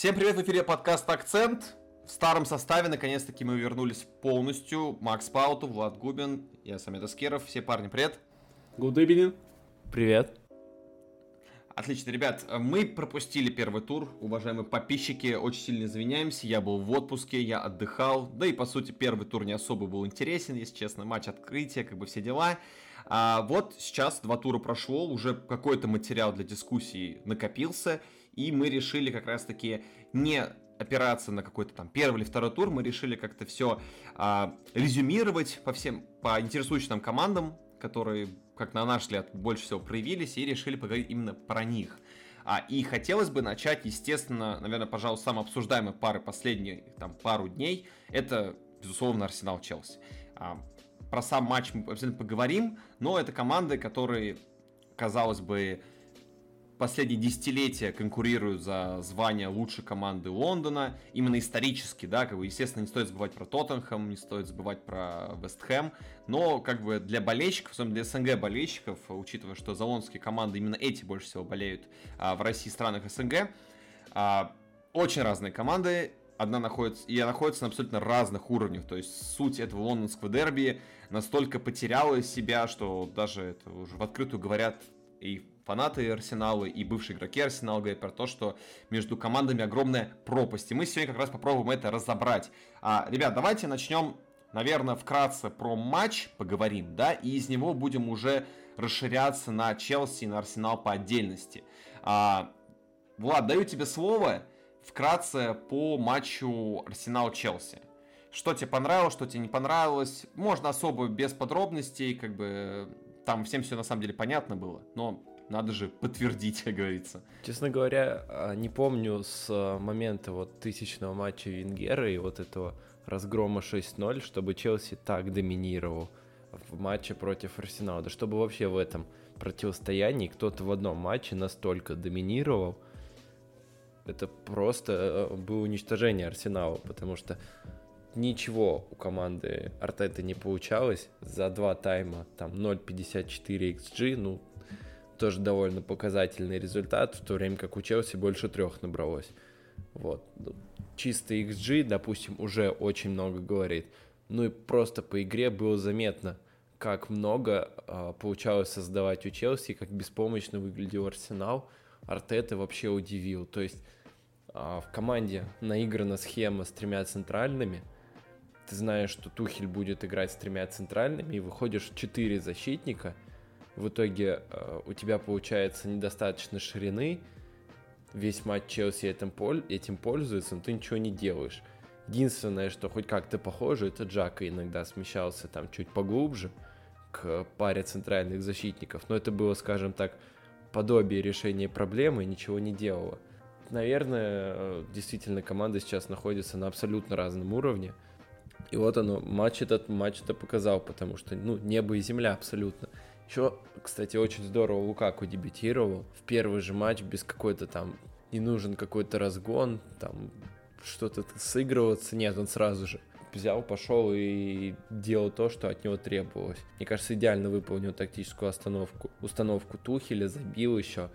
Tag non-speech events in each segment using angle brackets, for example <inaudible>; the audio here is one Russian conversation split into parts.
Всем привет, в эфире подкаст «Акцент». В старом составе, наконец-таки, мы вернулись полностью. Макс Пауту, Влад Губин, я Самет Аскеров. Все парни, привет. Good evening. Привет. Отлично, ребят, мы пропустили первый тур, уважаемые подписчики, очень сильно извиняемся, я был в отпуске, я отдыхал, да и по сути первый тур не особо был интересен, если честно, матч открытия, как бы все дела. А вот сейчас два тура прошло, уже какой-то материал для дискуссии накопился, и мы решили как раз-таки не опираться на какой-то там первый или второй тур, мы решили как-то все а, резюмировать по всем, по интересующим нам командам, которые, как на наш взгляд, больше всего проявились, и решили поговорить именно про них. А, и хотелось бы начать, естественно, наверное, пожалуй, самой обсуждаемой пары последних там, пару дней, это, безусловно, Арсенал-Челси. А, про сам матч мы обязательно поговорим, но это команды, которые, казалось бы, последние десятилетия конкурируют за звание лучшей команды Лондона, именно исторически, да, как бы, естественно, не стоит забывать про Тоттенхэм, не стоит забывать про Вестхэм, но, как бы, для болельщиков, особенно для СНГ болельщиков, учитывая, что за лондонские команды именно эти больше всего болеют а, в России странах СНГ, а, очень разные команды, одна находится, и находится на абсолютно разных уровнях, то есть суть этого лондонского дерби настолько потеряла себя, что даже это уже в открытую говорят и фанаты Арсенала и бывшие игроки Арсенала говорят про то, что между командами огромная пропасть. И мы сегодня как раз попробуем это разобрать. А, ребят, давайте начнем, наверное, вкратце про матч поговорим, да, и из него будем уже расширяться на Челси и на Арсенал по отдельности. А, Влад, даю тебе слово вкратце по матчу Арсенал-Челси. Что тебе понравилось, что тебе не понравилось. Можно особо без подробностей, как бы там всем все на самом деле понятно было, но надо же подтвердить, как говорится. Честно говоря, а, не помню с а, момента вот тысячного матча Венгера и вот этого разгрома 6-0, чтобы Челси так доминировал в матче против Арсенала. Да чтобы вообще в этом противостоянии кто-то в одном матче настолько доминировал, это просто э, было уничтожение Арсенала, потому что ничего у команды Артета не получалось. За два тайма там 0.54 XG, ну, тоже довольно показательный результат, в то время как у Челси больше трех набралось. Вот. Чисто XG, допустим, уже очень много говорит. Ну и просто по игре было заметно, как много э, получалось создавать у Челси, как беспомощно выглядел Арсенал. Артета вообще удивил. То есть э, в команде наиграна схема с тремя центральными. Ты знаешь, что Тухель будет играть с тремя центральными, и выходишь четыре защитника – в итоге э, у тебя получается недостаточно ширины, весь матч Челси этим, поль, этим пользуется, но ты ничего не делаешь. Единственное, что хоть как-то похоже, это Джака иногда смещался там чуть поглубже к паре центральных защитников, но это было, скажем так, подобие решения проблемы, ничего не делало. Наверное, э, действительно команда сейчас находится на абсолютно разном уровне. И вот оно, матч этот матч это показал, потому что, ну, небо и земля абсолютно. Еще, кстати, очень здорово Лукаку дебютировал в первый же матч без какой-то там не нужен какой-то разгон, там что-то сыгрываться. Нет, он сразу же взял, пошел и делал то, что от него требовалось. Мне кажется, идеально выполнил тактическую остановку, установку Тухеля, забил еще,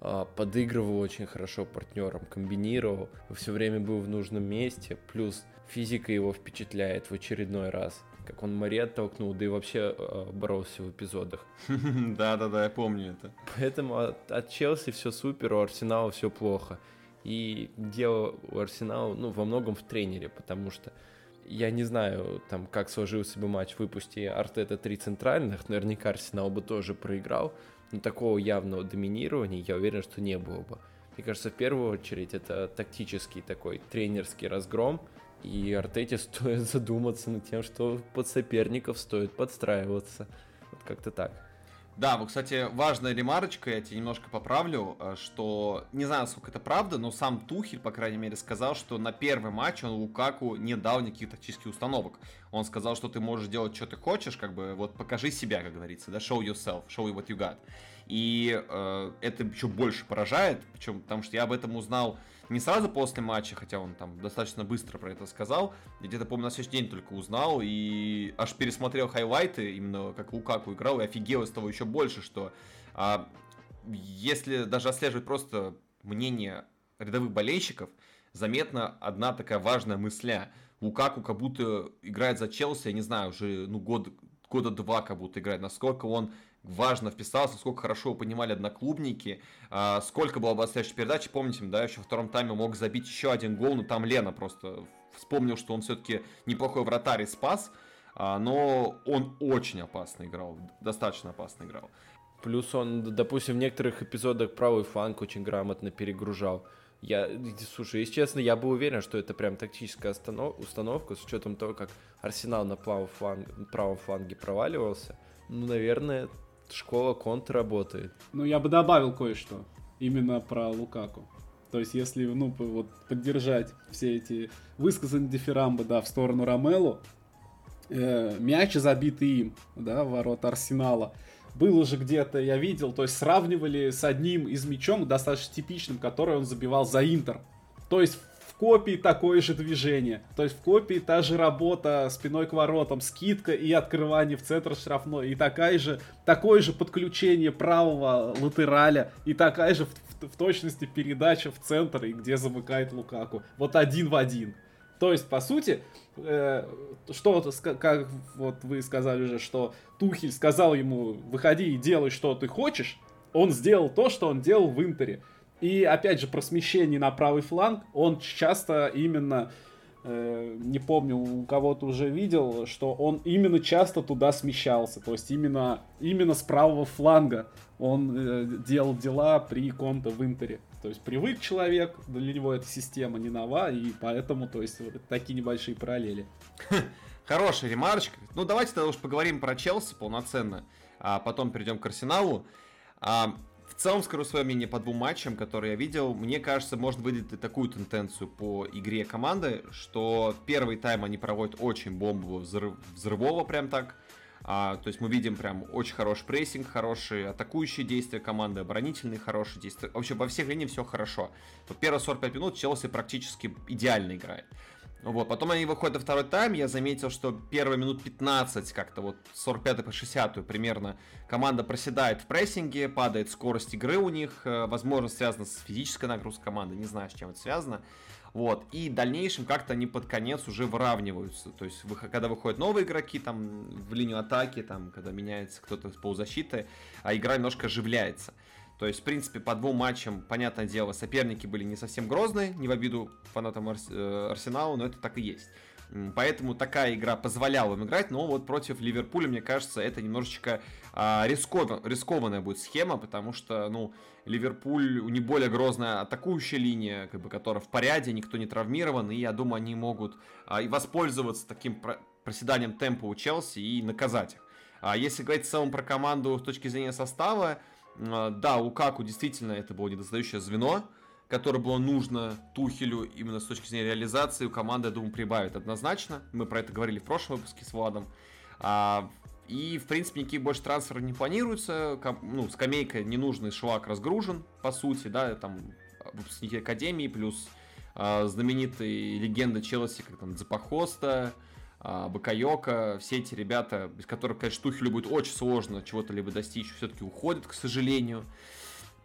а, подыгрывал очень хорошо партнером, комбинировал, все время был в нужном месте, плюс физика его впечатляет в очередной раз как он Мари оттолкнул, да и вообще э, боролся в эпизодах. <laughs> Да-да-да, я помню это. Поэтому от, от Челси все супер, у Арсенала все плохо. И дело у Арсенала, ну, во многом в тренере, потому что я не знаю, там, как сложился бы матч, выпусти Артета три центральных, наверняка Арсенал бы тоже проиграл, но такого явного доминирования, я уверен, что не было бы. Мне кажется, в первую очередь это тактический такой тренерский разгром, и Артете <laughs> стоит задуматься над тем, что под соперников стоит подстраиваться. Вот как-то так. Да, вот, кстати, важная ремарочка, я тебе немножко поправлю, э, что, не знаю, сколько это правда, но сам Тухель, по крайней мере, сказал, что на первый матч он Лукаку не дал никаких тактических установок. Он сказал, что ты можешь делать, что ты хочешь, как бы, вот покажи себя, как говорится, да, show yourself, show what you got. И э, это еще больше поражает, причем, потому что я об этом узнал не сразу после матча, хотя он там достаточно быстро про это сказал. Я где-то, помню, на следующий день только узнал и аж пересмотрел хайлайты, именно как Лукаку играл, и офигел из того еще больше, что а, если даже отслеживать просто мнение рядовых болельщиков, заметна одна такая важная мысля. Лукаку как будто играет за Челси, я не знаю, уже ну, год, года два как будто играет. Насколько он важно вписался, сколько хорошо понимали одноклубники, а, сколько было обостряющей передачи. Помните, да, еще во втором тайме мог забить еще один гол, но там Лена просто вспомнил, что он все-таки неплохой вратарь и спас, а, но он очень опасно играл, достаточно опасно играл. Плюс он, допустим, в некоторых эпизодах правый фланг очень грамотно перегружал. Я, слушай, если честно, я был уверен, что это прям тактическая установка с учетом того, как Арсенал на правом, фланг, правом фланге проваливался. Ну, наверное, школа конт работает. Ну, я бы добавил кое-что именно про Лукаку. То есть, если, ну, вот поддержать все эти высказанные дифирамбы, да, в сторону Ромелу, э, мяч, забитый им, да, в ворот Арсенала, был уже где-то, я видел, то есть сравнивали с одним из мячом, достаточно типичным, который он забивал за Интер. То есть копии такое же движение. То есть в копии та же работа спиной к воротам, скидка и открывание в центр штрафной. И такая же, такое же подключение правого латераля. И такая же в, в, в точности передача в центр, и где замыкает Лукаку. Вот один в один. То есть, по сути, э, что, как вот вы сказали уже, что Тухель сказал ему, выходи и делай, что ты хочешь, он сделал то, что он делал в Интере. И опять же, про смещение на правый фланг, он часто именно, э, не помню, у кого-то уже видел, что он именно часто туда смещался. То есть именно, именно с правого фланга он э, делал дела при Конте в Интере. То есть привык человек, для него эта система не нова, и поэтому, то есть, вот такие небольшие параллели. Хорошая ремарочка. Ну, давайте тогда уж поговорим про Челси полноценно, а потом перейдем к Арсеналу. А, целом, скажу свое мнение по двум матчам, которые я видел. Мне кажется, можно выделить такую тенденцию по игре команды, что первый тайм они проводят очень бомбово, взрыв, взрывово прям так. А, то есть мы видим прям очень хороший прессинг, хорошие атакующие действия команды, оборонительные хорошие действия. Вообще во всех линиях все хорошо. Вот первые 45 минут Челси практически идеально играет. Вот, потом они выходят на второй тайм, я заметил, что первые минут 15, как-то вот 45 по 60 примерно, команда проседает в прессинге, падает скорость игры у них, э, возможно, связано с физической нагрузкой команды, не знаю, с чем это связано. Вот. И в дальнейшем как-то они под конец уже выравниваются. То есть, когда выходят новые игроки там в линию атаки, там, когда меняется кто-то с полузащиты, а игра немножко оживляется. То есть, в принципе, по двум матчам, понятное дело, соперники были не совсем грозные, не в обиду фанатам Арс- э, Арсенала, но это так и есть. Поэтому такая игра позволяла им играть, но вот против Ливерпуля, мне кажется, это немножечко а, рисков... рискованная будет схема, потому что, ну, Ливерпуль не более грозная атакующая линия, как бы, которая в порядке, никто не травмирован, и я думаю, они могут а, и воспользоваться таким про... проседанием темпа у Челси и наказать их. А если говорить в целом про команду с точки зрения состава, да, Лукаку действительно это было недостающее звено, которое было нужно Тухелю именно с точки зрения реализации, у команды, я думаю, прибавит однозначно. Мы про это говорили в прошлом выпуске с Владом. А, и, в принципе, никаких больше трансферов не планируется. Ну, скамейка ненужный шлак разгружен, по сути, да, там выпускники Академии, плюс э, знаменитые легенды Челси, как там Запахоста, э, Бакайока, все эти ребята, без которых, конечно, Тухелю будет очень сложно чего-то либо достичь, все-таки уходят, к сожалению.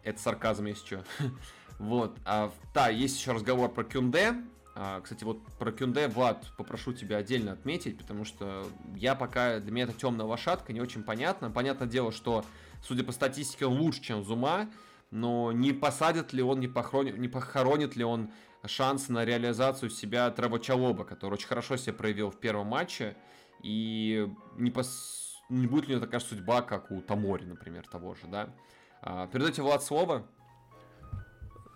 Это сарказм, если что. <laughs> Вот. А, да, есть еще разговор про Кюнде. А, кстати, вот про Кюнде, Влад, попрошу тебя отдельно отметить, потому что я пока, для меня это темная лошадка, не очень понятно. Понятное дело, что, судя по статистике, он лучше, чем Зума, но не посадит ли он, не, похоронит, не похоронит ли он шанс на реализацию себя Трево Чалоба, который очень хорошо себя проявил в первом матче, и не, пос... не будет ли у него такая судьба, как у Тамори, например, того же, да? А, передайте, Влад, слово.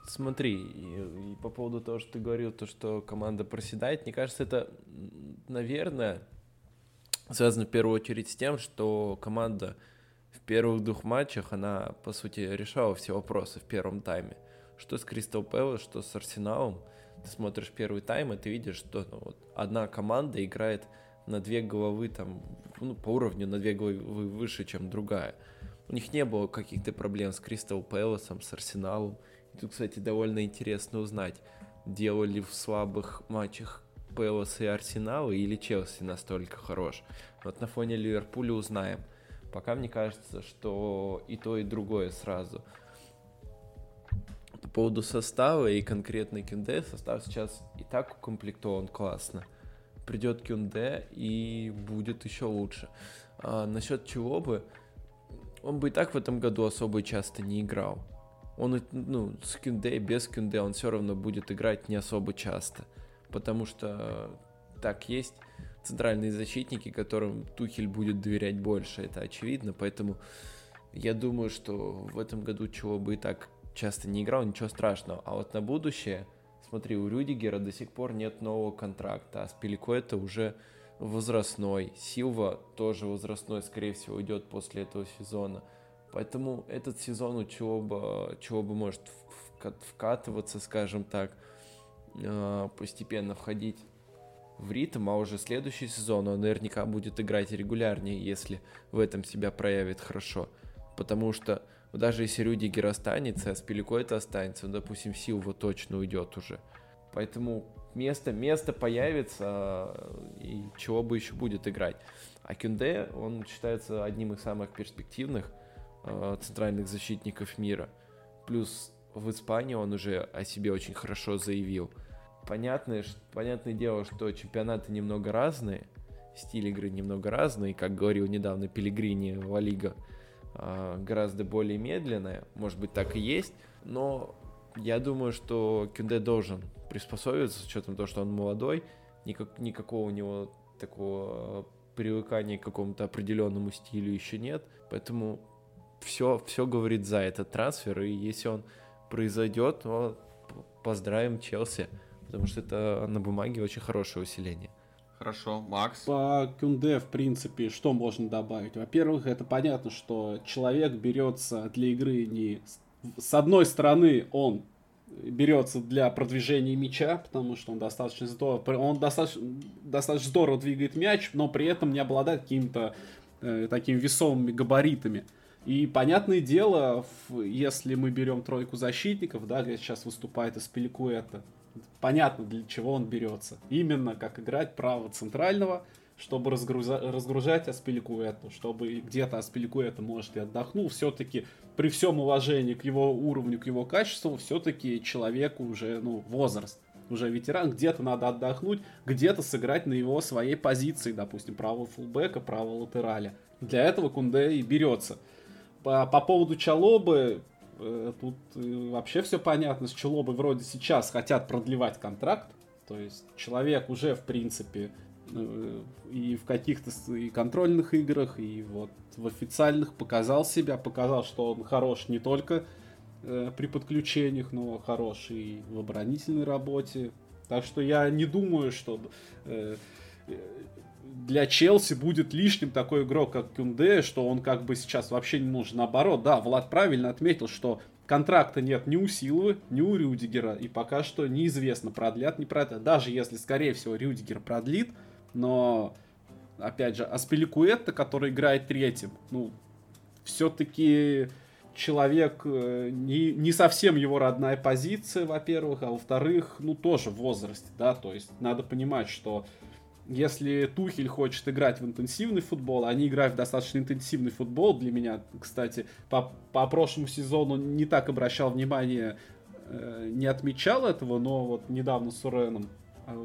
Смотри, и, и по поводу того, что ты говорил, то, что команда проседает, мне кажется, это, наверное, связано в первую очередь с тем, что команда в первых двух матчах, она, по сути, решала все вопросы в первом тайме. Что с Кристал Пэлас, что с Арсеналом. Ты смотришь первый тайм, и ты видишь, что ну, вот, одна команда играет на две головы, там, ну, по уровню на две головы выше, чем другая. У них не было каких-то проблем с Кристал Пэласом, с Арсеналом Тут, кстати, довольно интересно узнать, делали в слабых матчах Пелос и Арсенал или Челси настолько хорош. Вот на фоне Ливерпуля узнаем. Пока мне кажется, что и то, и другое сразу. По поводу состава и конкретно Кюнде, состав сейчас и так укомплектован классно. Придет Кюнде и будет еще лучше. А насчет чего бы, он бы и так в этом году особо часто не играл. Он, ну, с Кюнде и без Кюнде он все равно будет играть не особо часто. Потому что так есть центральные защитники, которым Тухель будет доверять больше, это очевидно. Поэтому я думаю, что в этом году чего бы и так часто не играл, ничего страшного. А вот на будущее, смотри, у Рюдигера до сих пор нет нового контракта, а Спилико это уже возрастной. Силва тоже возрастной, скорее всего, уйдет после этого сезона. Поэтому этот сезон у чего бы, чего бы может вкатываться, скажем так, а, постепенно входить в ритм, а уже следующий сезон он наверняка будет играть регулярнее, если в этом себя проявит хорошо. Потому что даже если Рюдигер останется, а Спилико это останется, ну, допустим, Силва точно уйдет уже. Поэтому место, место появится, и чего бы еще будет играть. А Кюнде, он считается одним из самых перспективных э, центральных защитников мира. Плюс в Испании он уже о себе очень хорошо заявил. Понятное, понятное дело, что чемпионаты немного разные, стиль игры немного разный, как говорил недавно Пелигрини Ла Лига, э, гораздо более медленная, может быть так и есть, но я думаю, что Кюнде должен приспособиться с учетом того, что он молодой, никак, никакого у него такого привыкания к какому-то определенному стилю еще нет, поэтому все, все говорит за этот трансфер, и если он произойдет, то поздравим Челси, потому что это на бумаге очень хорошее усиление. Хорошо, Макс. По Кюнде, в принципе, что можно добавить? Во-первых, это понятно, что человек берется для игры не... С одной стороны, он берется для продвижения мяча, потому что он достаточно здорово, он достаточно, достаточно здорово двигает мяч, но при этом не обладает какими-то э, такими весомыми габаритами. И понятное дело, если мы берем тройку защитников, да, где сейчас выступает Аспиликуэта, понятно, для чего он берется. Именно как играть право центрального, чтобы разгруза- разгружать Аспиликуэту, чтобы где-то Аспиликуэта, может, и отдохнул. Все-таки при всем уважении к его уровню, к его качеству, все-таки человеку уже, ну, возраст. Уже ветеран, где-то надо отдохнуть, где-то сыграть на его своей позиции, допустим, правого фулбека, правого латераля. Для этого Кунде и берется. По, по поводу Чалобы, тут э, вообще все понятно. С Чалобой вроде сейчас хотят продлевать контракт. То есть человек уже, в принципе, Э, и в каких-то и контрольных играх, и вот в официальных показал себя, показал, что он хорош не только э, при подключениях, но хорош и в оборонительной работе. Так что я не думаю, что э, для Челси будет лишним такой игрок, как Кюнде, что он как бы сейчас вообще не нужен. Наоборот, да, Влад правильно отметил, что контракта нет ни у Силвы, ни у Рюдигера, и пока что неизвестно, продлят, не продлят. Даже если, скорее всего, Рюдигер продлит, но, опять же, Аспиликуэтта, который играет третьим, ну, все-таки человек э, не, не совсем его родная позиция, во-первых, а во-вторых, ну, тоже в возрасте, да, то есть надо понимать, что если Тухель хочет играть в интенсивный футбол, они играют в достаточно интенсивный футбол для меня, кстати, по, по прошлому сезону не так обращал внимание, э, не отмечал этого, но вот недавно с Уреном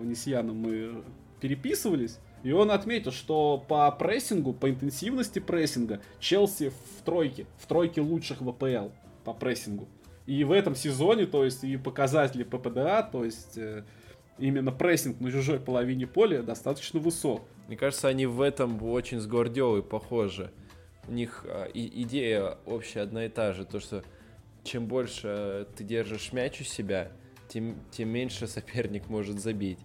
Несьяном мы переписывались, и он отметил, что по прессингу, по интенсивности прессинга, Челси в тройке, в тройке лучших в АПЛ по прессингу. И в этом сезоне, то есть и показатели ППДА, то есть э, именно прессинг на чужой половине поля достаточно высок. Мне кажется, они в этом очень с Гвардиолой похожи. У них э, и, идея общая одна и та же, то что чем больше ты держишь мяч у себя, тем, тем меньше соперник может забить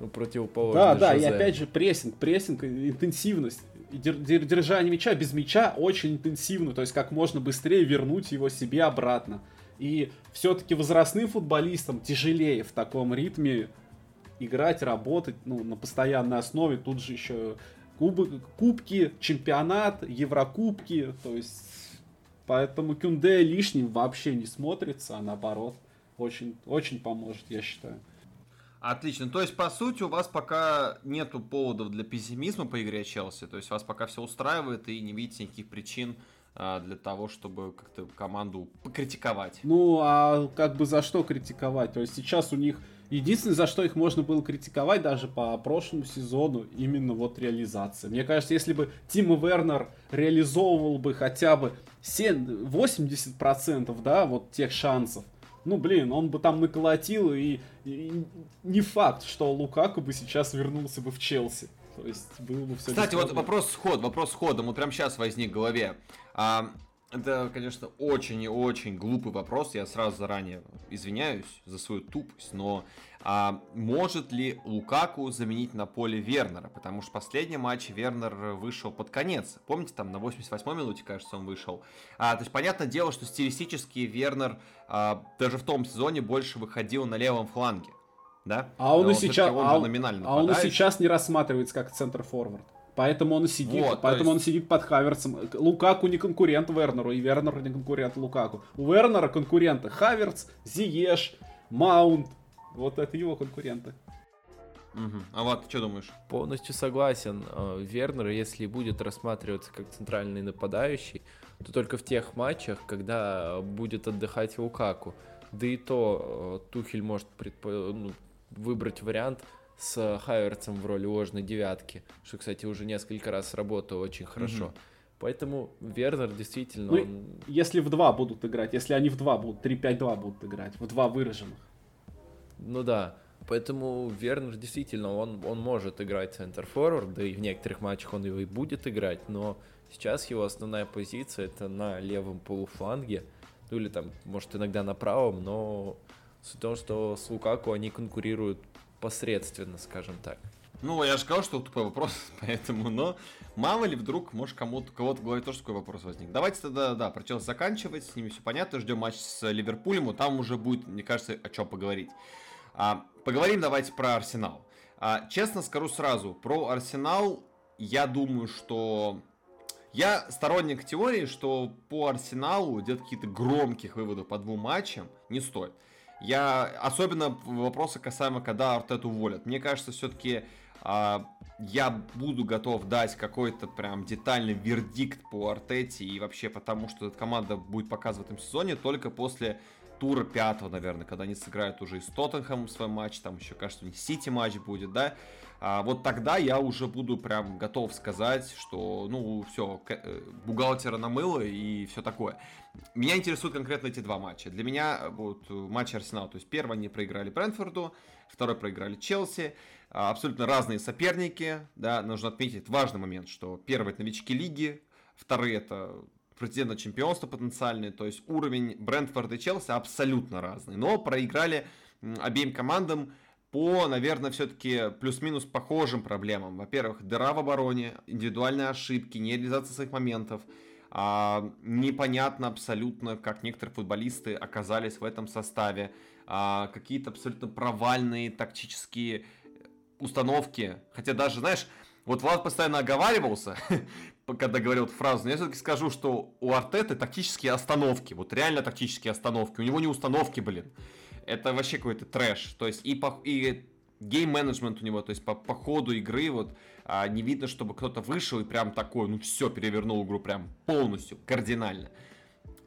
ну, противоположный Да, да, Жозе. и опять же прессинг, прессинг, интенсивность. Держание мяча без мяча очень интенсивно, то есть как можно быстрее вернуть его себе обратно. И все-таки возрастным футболистам тяжелее в таком ритме играть, работать ну, на постоянной основе. Тут же еще кубы, кубки, чемпионат, еврокубки. То есть поэтому Кюнде лишним вообще не смотрится, а наоборот очень, очень поможет, я считаю. Отлично. То есть, по сути, у вас пока нету поводов для пессимизма по игре Челси. То есть, вас пока все устраивает и не видите никаких причин для того, чтобы как-то команду покритиковать. Ну, а как бы за что критиковать? То есть сейчас у них единственное, за что их можно было критиковать даже по прошлому сезону, именно вот реализация. Мне кажется, если бы Тима Вернер реализовывал бы хотя бы 7, 80% да, вот тех шансов, ну, блин, он бы там наколотил, и, и не факт, что Лукаку бы сейчас вернулся бы в Челси. То есть было бы все Кстати, вот вопрос сход, вопрос сходом, вот прям сейчас возник в голове. А, это, конечно, очень и очень глупый вопрос. Я сразу заранее извиняюсь за свою тупость, но а, может ли Лукаку заменить на поле Вернера? Потому что последний матч Вернер вышел под конец. Помните, там на 88-й минуте, кажется, он вышел. А, то есть, понятное дело, что стилистически Вернер а, даже в том сезоне больше выходил на левом фланге да? А он, и сейчас, он, а, а он и сейчас не рассматривается как центр форвард. Поэтому он сидит, вот, поэтому есть... он сидит под Хаверцем. Лукаку не конкурент Вернеру, и Вернер не конкурент Лукаку. У Вернера конкуренты Хаверц, Зиеш, Маунт. Вот это его конкуренты. Угу. А вот, что думаешь? Полностью согласен. Э, Вернер, если будет рассматриваться как центральный нападающий, то только в тех матчах, когда будет отдыхать Лукаку. Да и то э, Тухель может предпо... ну, выбрать вариант с Хайверцем в роли ложной девятки, что, кстати, уже несколько раз работало очень хорошо. Угу. Поэтому Вернер действительно... Ну, он... Если в два будут играть, если они в два будут, 3-5-2 будут играть, в два выраженных. Ну да, поэтому Вернер действительно, он, он может играть центр форвард, да и в некоторых матчах он его и будет играть, но сейчас его основная позиция это на левом полуфланге, ну или там, может, иногда на правом, но Суть в том, что с Лукаку они конкурируют посредственно, скажем так. Ну, я же сказал, что тупой вопрос, <laughs> поэтому, но мало ли вдруг, может, кому-то, кого-то в голове тоже такой вопрос возник. Давайте тогда, да, про Челси заканчивать, с ними все понятно, ждем матч с Ливерпулем, там уже будет, мне кажется, о чем поговорить. А, поговорим давайте про Арсенал. А, честно скажу сразу, про Арсенал я думаю, что... Я сторонник теории, что по Арсеналу делать какие-то громких выводов по двум матчам не стоит. Я особенно вопросы касаемо, когда Артету уволят. Мне кажется, все-таки а, я буду готов дать какой-то прям детальный вердикт по Артете и вообще потому, что эта команда будет показывать в этом сезоне только после тура пятого, наверное, когда они сыграют уже и с Тоттенхэмом свой матч, там еще, кажется, у них Сити матч будет, да, а вот тогда я уже буду прям готов сказать, что, ну, все, э, бухгалтера намыло и все такое. Меня интересуют конкретно эти два матча. Для меня вот матч Арсенал, то есть первый они проиграли Брэнфорду, второй проиграли Челси, а, абсолютно разные соперники, да, нужно отметить важный момент, что первый это новички лиги, вторые это претендент на чемпионство потенциальный, то есть уровень Брентфорда и Челси абсолютно разный, но проиграли обеим командам по, наверное, все-таки плюс-минус похожим проблемам. Во-первых, дыра в обороне, индивидуальные ошибки, нереализация своих моментов. А, непонятно абсолютно, как некоторые футболисты оказались в этом составе. А, какие-то абсолютно провальные тактические установки. Хотя даже, знаешь, вот Влад постоянно оговаривался, <laughs> когда говорил эту фразу, но я все-таки скажу, что у Артеты тактические остановки, вот реально тактические остановки. У него не установки, блин это вообще какой-то трэш. То есть и, по, и гейм-менеджмент у него, то есть по, по ходу игры вот а, не видно, чтобы кто-то вышел и прям такой, ну все, перевернул игру прям полностью, кардинально.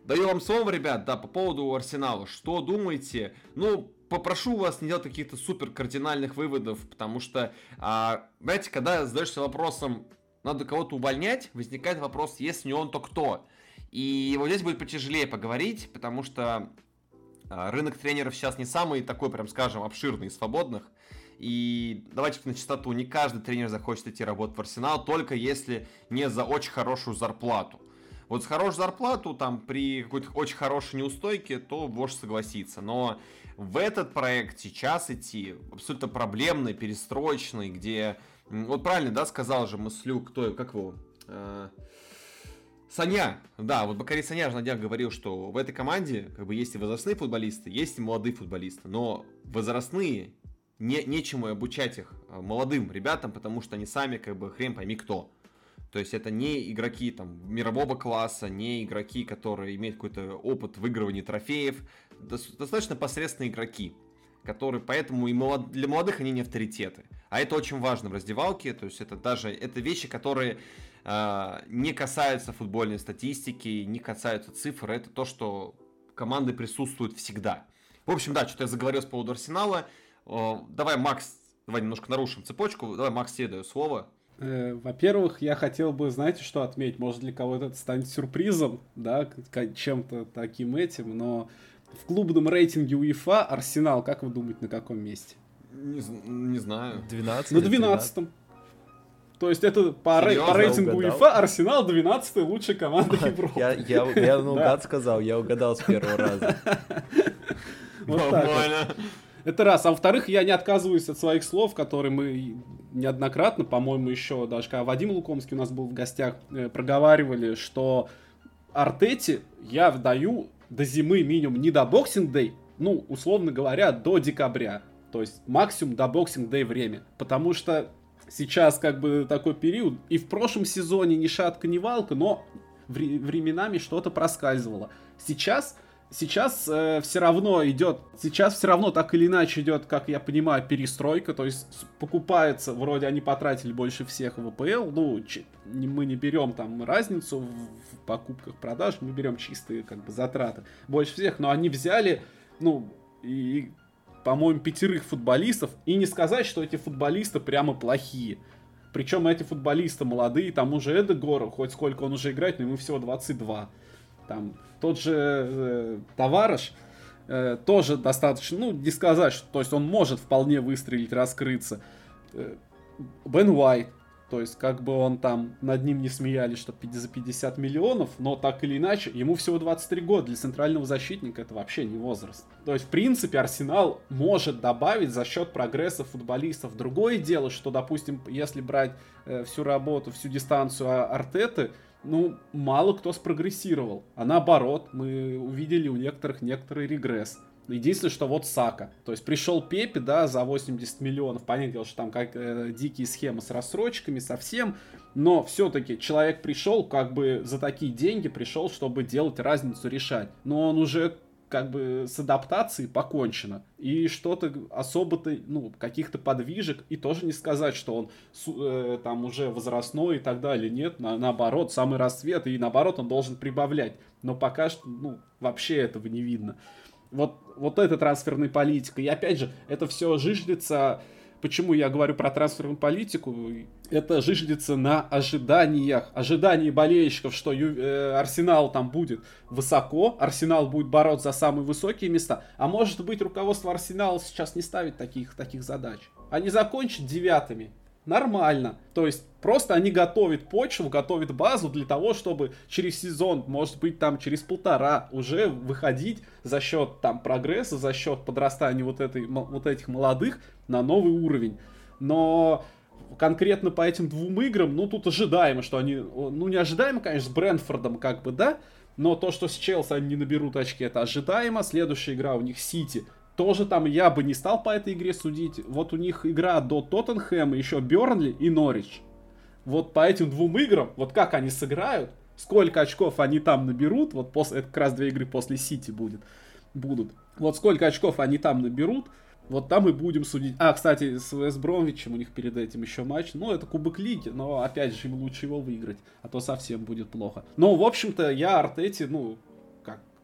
Даю вам слово, ребят, да, по поводу Арсенала. Что думаете? Ну, попрошу вас не делать каких-то супер кардинальных выводов, потому что, а, знаете, когда задаешься вопросом, надо кого-то увольнять, возникает вопрос, если не он, то кто? И вот здесь будет потяжелее поговорить, потому что рынок тренеров сейчас не самый такой, прям скажем, обширный и свободных. И давайте на чистоту, не каждый тренер захочет идти работать в Арсенал, только если не за очень хорошую зарплату. Вот с хорошей зарплату, там, при какой-то очень хорошей неустойке, то вождь согласится. Но в этот проект сейчас идти, абсолютно проблемный, перестроечный, где... Вот правильно, да, сказал же мыслю, кто, как его... Саня, да, вот Бакари Саня же днях говорил, что в этой команде как бы есть и возрастные футболисты, есть и молодые футболисты, но возрастные не, нечему обучать их а, молодым ребятам, потому что они сами как бы хрен пойми кто. То есть это не игроки там мирового класса, не игроки, которые имеют какой-то опыт выигрывания трофеев, достаточно посредственные игроки. которые поэтому и молод... для молодых они не авторитеты. А это очень важно в раздевалке, то есть это даже это вещи, которые не касаются футбольной статистики, не касаются цифр, это то, что команды присутствуют всегда. В общем, да, что-то я заговорил с поводу Арсенала. Давай, Макс, давай немножко нарушим цепочку. Давай, Макс, тебе даю слово. Э, во-первых, я хотел бы, знаете, что отметить? Может, для кого-то это станет сюрпризом, да, чем-то таким этим, но в клубном рейтинге УЕФА Арсенал, как вы думаете, на каком месте? Не, не знаю. 12 На 12 То есть это по, Серьезно? по рейтингу УЕФА Арсенал 12 лучшая команда <laughs> Европы. Я, я, я наугад сказал, я угадал с первого раза. <laughs> Вот так вот. Это раз. А во-вторых, я не отказываюсь от своих слов, которые мы неоднократно, по-моему, еще даже когда Вадим Лукомский у нас был в гостях, э, проговаривали, что Артете я даю до зимы минимум не до Boxing Day, ну, условно говоря, до декабря. То есть максимум до Boxing Day время. Потому что сейчас как бы такой период, и в прошлом сезоне ни шатко, ни валко, но временами что-то проскальзывало. Сейчас сейчас э, все равно идет, сейчас все равно так или иначе идет, как я понимаю, перестройка, то есть покупается, вроде они потратили больше всех в АПЛ, ну, ч, мы не берем там разницу в, в покупках, продаж, мы берем чистые как бы затраты больше всех, но они взяли, ну, и, по-моему, пятерых футболистов, и не сказать, что эти футболисты прямо плохие. Причем эти футболисты молодые, там уже Эдегор, хоть сколько он уже играет, но ему всего 22. Там тот же э, товарищ э, тоже достаточно, ну, не сказать, что, то есть он может вполне выстрелить, раскрыться. Э, Бен Уайт, то есть как бы он там над ним не смеялись, что за 50 миллионов, но так или иначе, ему всего 23 года. Для центрального защитника это вообще не возраст. То есть, в принципе, Арсенал может добавить за счет прогресса футболистов. Другое дело, что, допустим, если брать э, всю работу, всю дистанцию Артеты, ну, мало кто спрогрессировал. А наоборот, мы увидели у некоторых некоторый регресс. Единственное, что вот Сака. То есть пришел Пепе, да, за 80 миллионов. Понятное дело, что там как э, дикие схемы с рассрочками, совсем. Но все-таки человек пришел, как бы за такие деньги пришел, чтобы делать разницу, решать. Но он уже как бы с адаптацией покончено. И что-то особо-то, ну, каких-то подвижек, и тоже не сказать, что он э, там уже возрастной и так далее. Нет, на, наоборот, самый расцвет, и наоборот, он должен прибавлять. Но пока что, ну, вообще этого не видно. Вот, вот эта трансферная политика. И опять же, это все жиждется Почему я говорю про трансферную политику? Это жиждется на ожиданиях. Ожидании болельщиков, что э, Арсенал там будет высоко, Арсенал будет бороться за самые высокие места. А может быть руководство Арсенала сейчас не ставит таких, таких задач. Они закончат девятыми нормально. То есть просто они готовят почву, готовят базу для того, чтобы через сезон, может быть там через полтора, уже выходить за счет там прогресса, за счет подрастания вот, этой, вот этих молодых на новый уровень. Но конкретно по этим двум играм, ну тут ожидаемо, что они, ну не ожидаемо, конечно, с Брэнфордом как бы, да, но то, что с Челси они не наберут очки, это ожидаемо. Следующая игра у них Сити тоже там я бы не стал по этой игре судить. Вот у них игра до Тоттенхэма, еще Бернли и Норвич. Вот по этим двум играм, вот как они сыграют, сколько очков они там наберут, вот после, это как раз две игры после Сити будет, будут. Вот сколько очков они там наберут, вот там и будем судить. А, кстати, с Вест Бромвичем у них перед этим еще матч. Ну, это Кубок Лиги, но опять же им лучше его выиграть, а то совсем будет плохо. Но, в общем-то, я Артети, ну,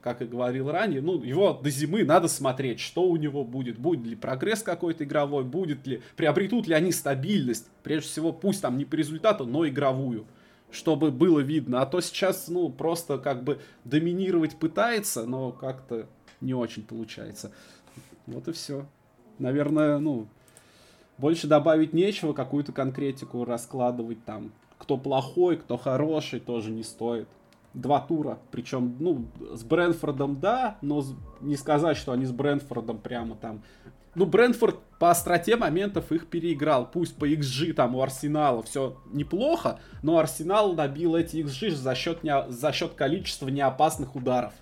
как и говорил ранее, ну, его до зимы надо смотреть, что у него будет, будет ли прогресс какой-то игровой, будет ли, приобретут ли они стабильность, прежде всего, пусть там не по результату, но игровую, чтобы было видно, а то сейчас, ну, просто как бы доминировать пытается, но как-то не очень получается. Вот и все. Наверное, ну, больше добавить нечего, какую-то конкретику раскладывать там, кто плохой, кто хороший, тоже не стоит два тура. Причем, ну, с Брэнфордом да, но не сказать, что они с Брэнфордом прямо там... Ну, Брэнфорд по остроте моментов их переиграл. Пусть по XG там у Арсенала все неплохо, но Арсенал набил эти XG за счет, не... за счет количества неопасных ударов.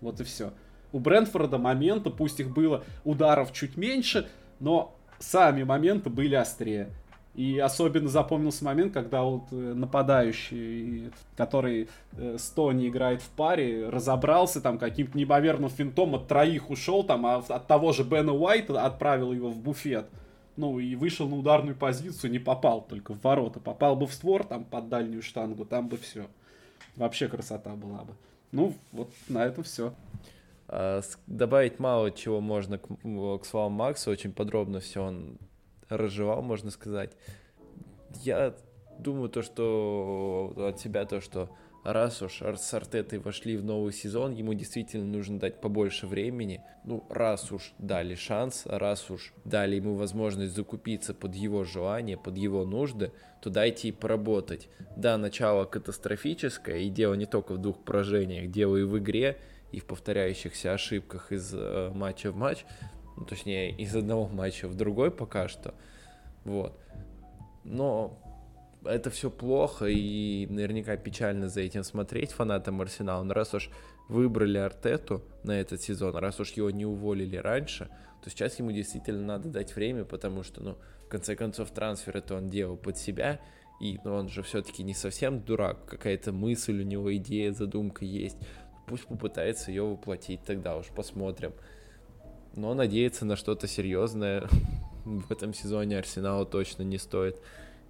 Вот и все. У Брэнфорда моменты, пусть их было ударов чуть меньше, но сами моменты были острее. И особенно запомнился момент, когда вот э, нападающий, который э, с Тони играет в паре, разобрался там каким-то неимоверным финтом, от троих ушел там, а от того же Бена Уайта отправил его в буфет. Ну и вышел на ударную позицию, не попал только в ворота. Попал бы в створ там под дальнюю штангу, там бы все. Вообще красота была бы. Ну, вот на этом все. А, добавить мало чего можно к, к словам Макса, очень подробно все он разжевал, можно сказать. Я думаю то, что от себя то, что раз уж с Артетой вошли в новый сезон, ему действительно нужно дать побольше времени. Ну, раз уж дали шанс, раз уж дали ему возможность закупиться под его желание, под его нужды, то дайте и поработать. Да, начало катастрофическое, и дело не только в двух поражениях, дело и в игре, и в повторяющихся ошибках из э, матча в матч, ну, точнее, из одного матча в другой пока что. Вот. Но это все плохо, и наверняка печально за этим смотреть фанатам Арсенала. Но раз уж выбрали Артету на этот сезон, раз уж его не уволили раньше, то сейчас ему действительно надо дать время, потому что, ну, в конце концов, трансфер это он делал под себя, и ну, он же все-таки не совсем дурак, какая-то мысль у него, идея, задумка есть. Пусть попытается ее воплотить, тогда уж посмотрим. Но надеяться на что-то серьезное <laughs> в этом сезоне Арсеналу точно не стоит.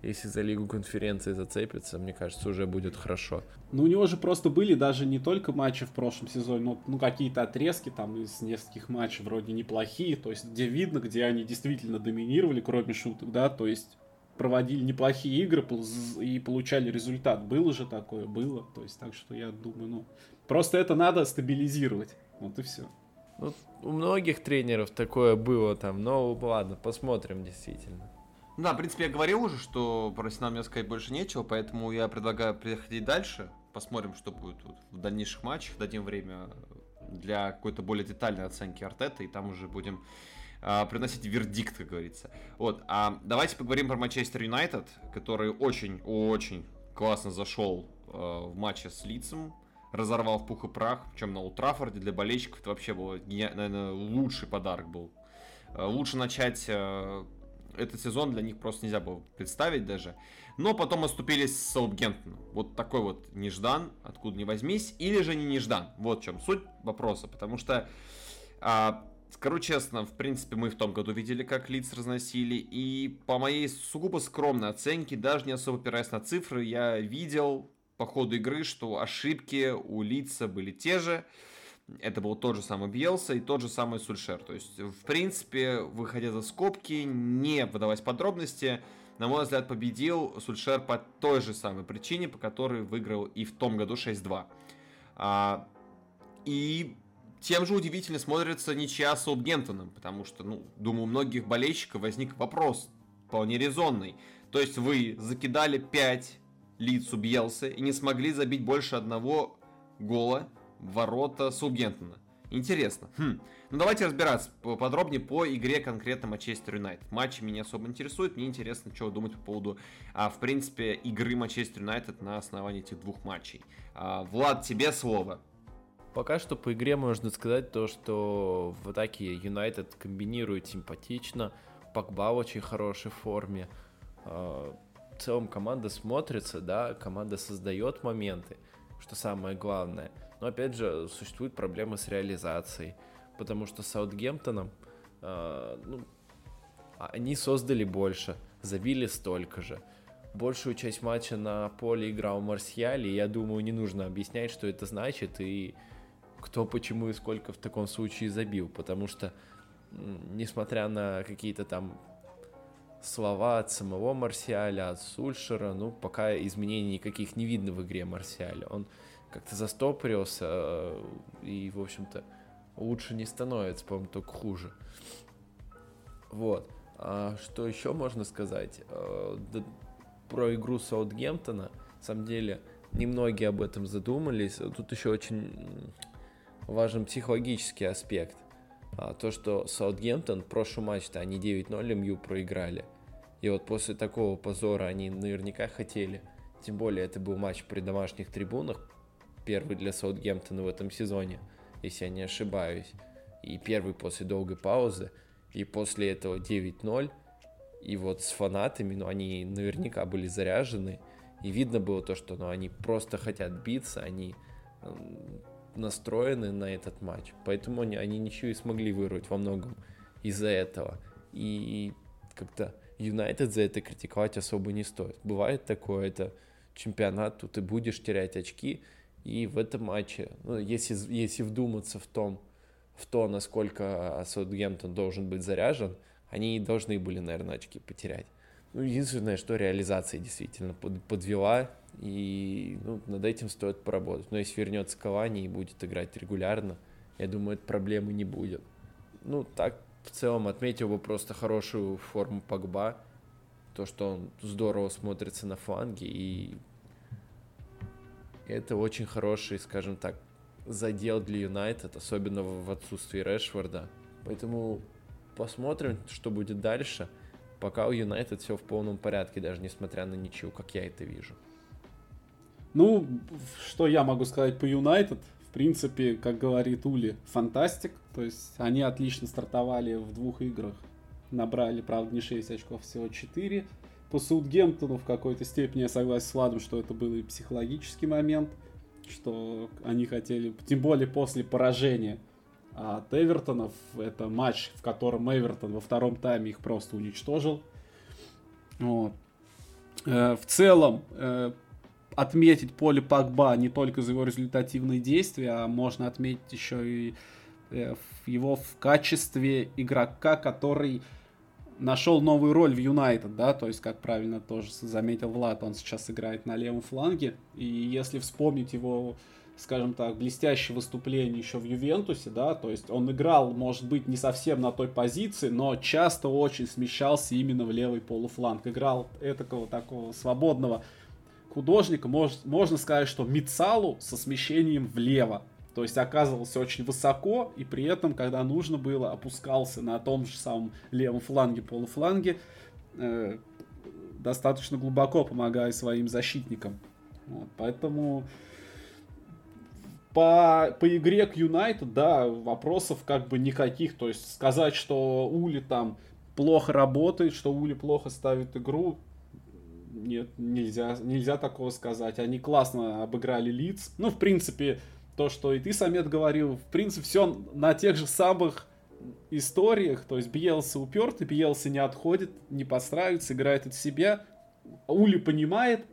Если за Лигу конференции зацепится, мне кажется, уже будет хорошо. Ну, у него же просто были даже не только матчи в прошлом сезоне, но ну, какие-то отрезки там из нескольких матчей вроде неплохие, то есть где видно, где они действительно доминировали, кроме шуток, да, то есть проводили неплохие игры и получали результат. Было же такое, было. То есть, так что я думаю, ну, просто это надо стабилизировать. Вот и все. Ну, у многих тренеров такое было там, но ладно, посмотрим действительно. Да, в принципе, я говорил уже, что про Арсенал мне сказать больше нечего, поэтому я предлагаю переходить дальше. Посмотрим, что будет вот в дальнейших матчах, дадим время для какой-то более детальной оценки Артета, и там уже будем э, приносить вердикт, как говорится. Вот, а давайте поговорим про Манчестер Юнайтед, который очень-очень классно зашел э, в матче с Лицем, разорвал в пух и прах, чем на Ултрафорде для болельщиков это вообще был, наверное, лучший подарок был. Э, лучше начать э, этот сезон для них просто нельзя было представить даже. Но потом оступились с Саутгемптоном. Вот такой вот неждан, откуда не возьмись, или же не неждан. Вот в чем суть вопроса. Потому что, а, скажу честно, в принципе, мы в том году видели, как лиц разносили. И по моей сугубо скромной оценке, даже не особо опираясь на цифры, я видел по ходу игры, что ошибки у лица были те же. Это был тот же самый Бьелса и тот же самый Сульшер. То есть, в принципе, выходя за скобки, не выдаваясь подробности, на мой взгляд, победил Сульшер по той же самой причине, по которой выиграл и в том году 6-2. А, и тем же удивительно смотрится ничья с Саутгемптоном, потому что, ну, думаю, у многих болельщиков возник вопрос вполне резонный. То есть вы закидали 5 лицу Бьелсы и не смогли забить больше одного гола в ворота Саутгемптона. Интересно. Хм. Ну давайте разбираться подробнее по игре конкретно Манчестер Юнайтед. Матчи меня особо интересуют. Мне интересно, что думать по поводу, а, в принципе, игры Манчестер Юнайтед на основании этих двух матчей. А, Влад, тебе слово. Пока что по игре можно сказать то, что в атаке Юнайтед комбинирует симпатично. Пакба в очень хорошей форме. А, целом команда смотрится, да, команда создает моменты, что самое главное. Но опять же, существуют проблемы с реализацией, потому что с Саутгемптоном, э, ну, они создали больше, забили столько же. Большую часть матча на поле играл Марсиаль, и я думаю, не нужно объяснять, что это значит, и кто, почему и сколько в таком случае забил, потому что, несмотря на какие-то там слова от самого Марсиаля, от Сульшера, ну, пока изменений никаких не видно в игре Марсиаля. Он как-то застопорился, э, и, в общем-то, лучше не становится, по-моему, только хуже. Вот. А что еще можно сказать? Э, про игру Саутгемптона, на самом деле, немногие об этом задумались. Тут еще очень важен психологический аспект. А, то, что Саутгемптон в прошлом матче-то они 9-0 МЮ проиграли. И вот после такого позора они наверняка хотели. Тем более это был матч при домашних трибунах. Первый для Саутгемптона в этом сезоне, если я не ошибаюсь. И первый после долгой паузы. И после этого 9-0. И вот с фанатами, ну, они наверняка были заряжены. И видно было то, что ну, они просто хотят биться, они настроены на этот матч. Поэтому они, они ничего и смогли вырвать во многом из-за этого. И как-то Юнайтед за это критиковать особо не стоит. Бывает такое, это чемпионат, тут ты будешь терять очки. И в этом матче, ну, если, если вдуматься в том, в то, насколько Саутгемптон должен быть заряжен, они должны были, наверное, очки потерять. Ну, единственное, что реализация действительно под, подвела, и ну, над этим стоит поработать. Но если вернется Кавани и будет играть регулярно, я думаю, это проблемы не будет. Ну, так, в целом, отметил бы просто хорошую форму Погба, то, что он здорово смотрится на фланге, и это очень хороший, скажем так, задел для Юнайтед, особенно в отсутствии Решфорда. Поэтому посмотрим, что будет дальше. Пока у Юнайтед все в полном порядке, даже несмотря на ничью, как я это вижу. Ну, что я могу сказать по Юнайтед? Принципе, как говорит Ули, фантастик. То есть они отлично стартовали в двух играх. Набрали, правда, не 6 очков, всего 4. По Саутгемптону в какой-то степени я согласен с Владом, что это был и психологический момент, что они хотели, тем более после поражения от Эвертонов, это матч, в котором Эвертон во втором тайме их просто уничтожил. Вот. Э, в целом, э, отметить поле Пакба не только за его результативные действия, а можно отметить еще и э, его в качестве игрока, который нашел новую роль в Юнайтед, да, то есть, как правильно тоже заметил Влад, он сейчас играет на левом фланге, и если вспомнить его, скажем так, блестящее выступление еще в Ювентусе, да, то есть он играл, может быть, не совсем на той позиции, но часто очень смещался именно в левый полуфланг, играл этакого такого свободного художника, может, можно сказать, что Мицалу со смещением влево. То есть оказывался очень высоко, и при этом, когда нужно было, опускался на том же самом левом фланге, полуфланге, э, достаточно глубоко помогая своим защитникам. Вот, поэтому по, по игре к Юнайтед, да, вопросов как бы никаких. То есть сказать, что Ули там плохо работает, что Ули плохо ставит игру, нет, нельзя, нельзя такого сказать. Они классно обыграли лиц. Ну, в принципе, то, что и ты, Самет, говорил, в принципе, все на тех же самых историях. То есть Биелса упертый, Биелса не отходит, не подстраивается, играет от себя. Ули понимает,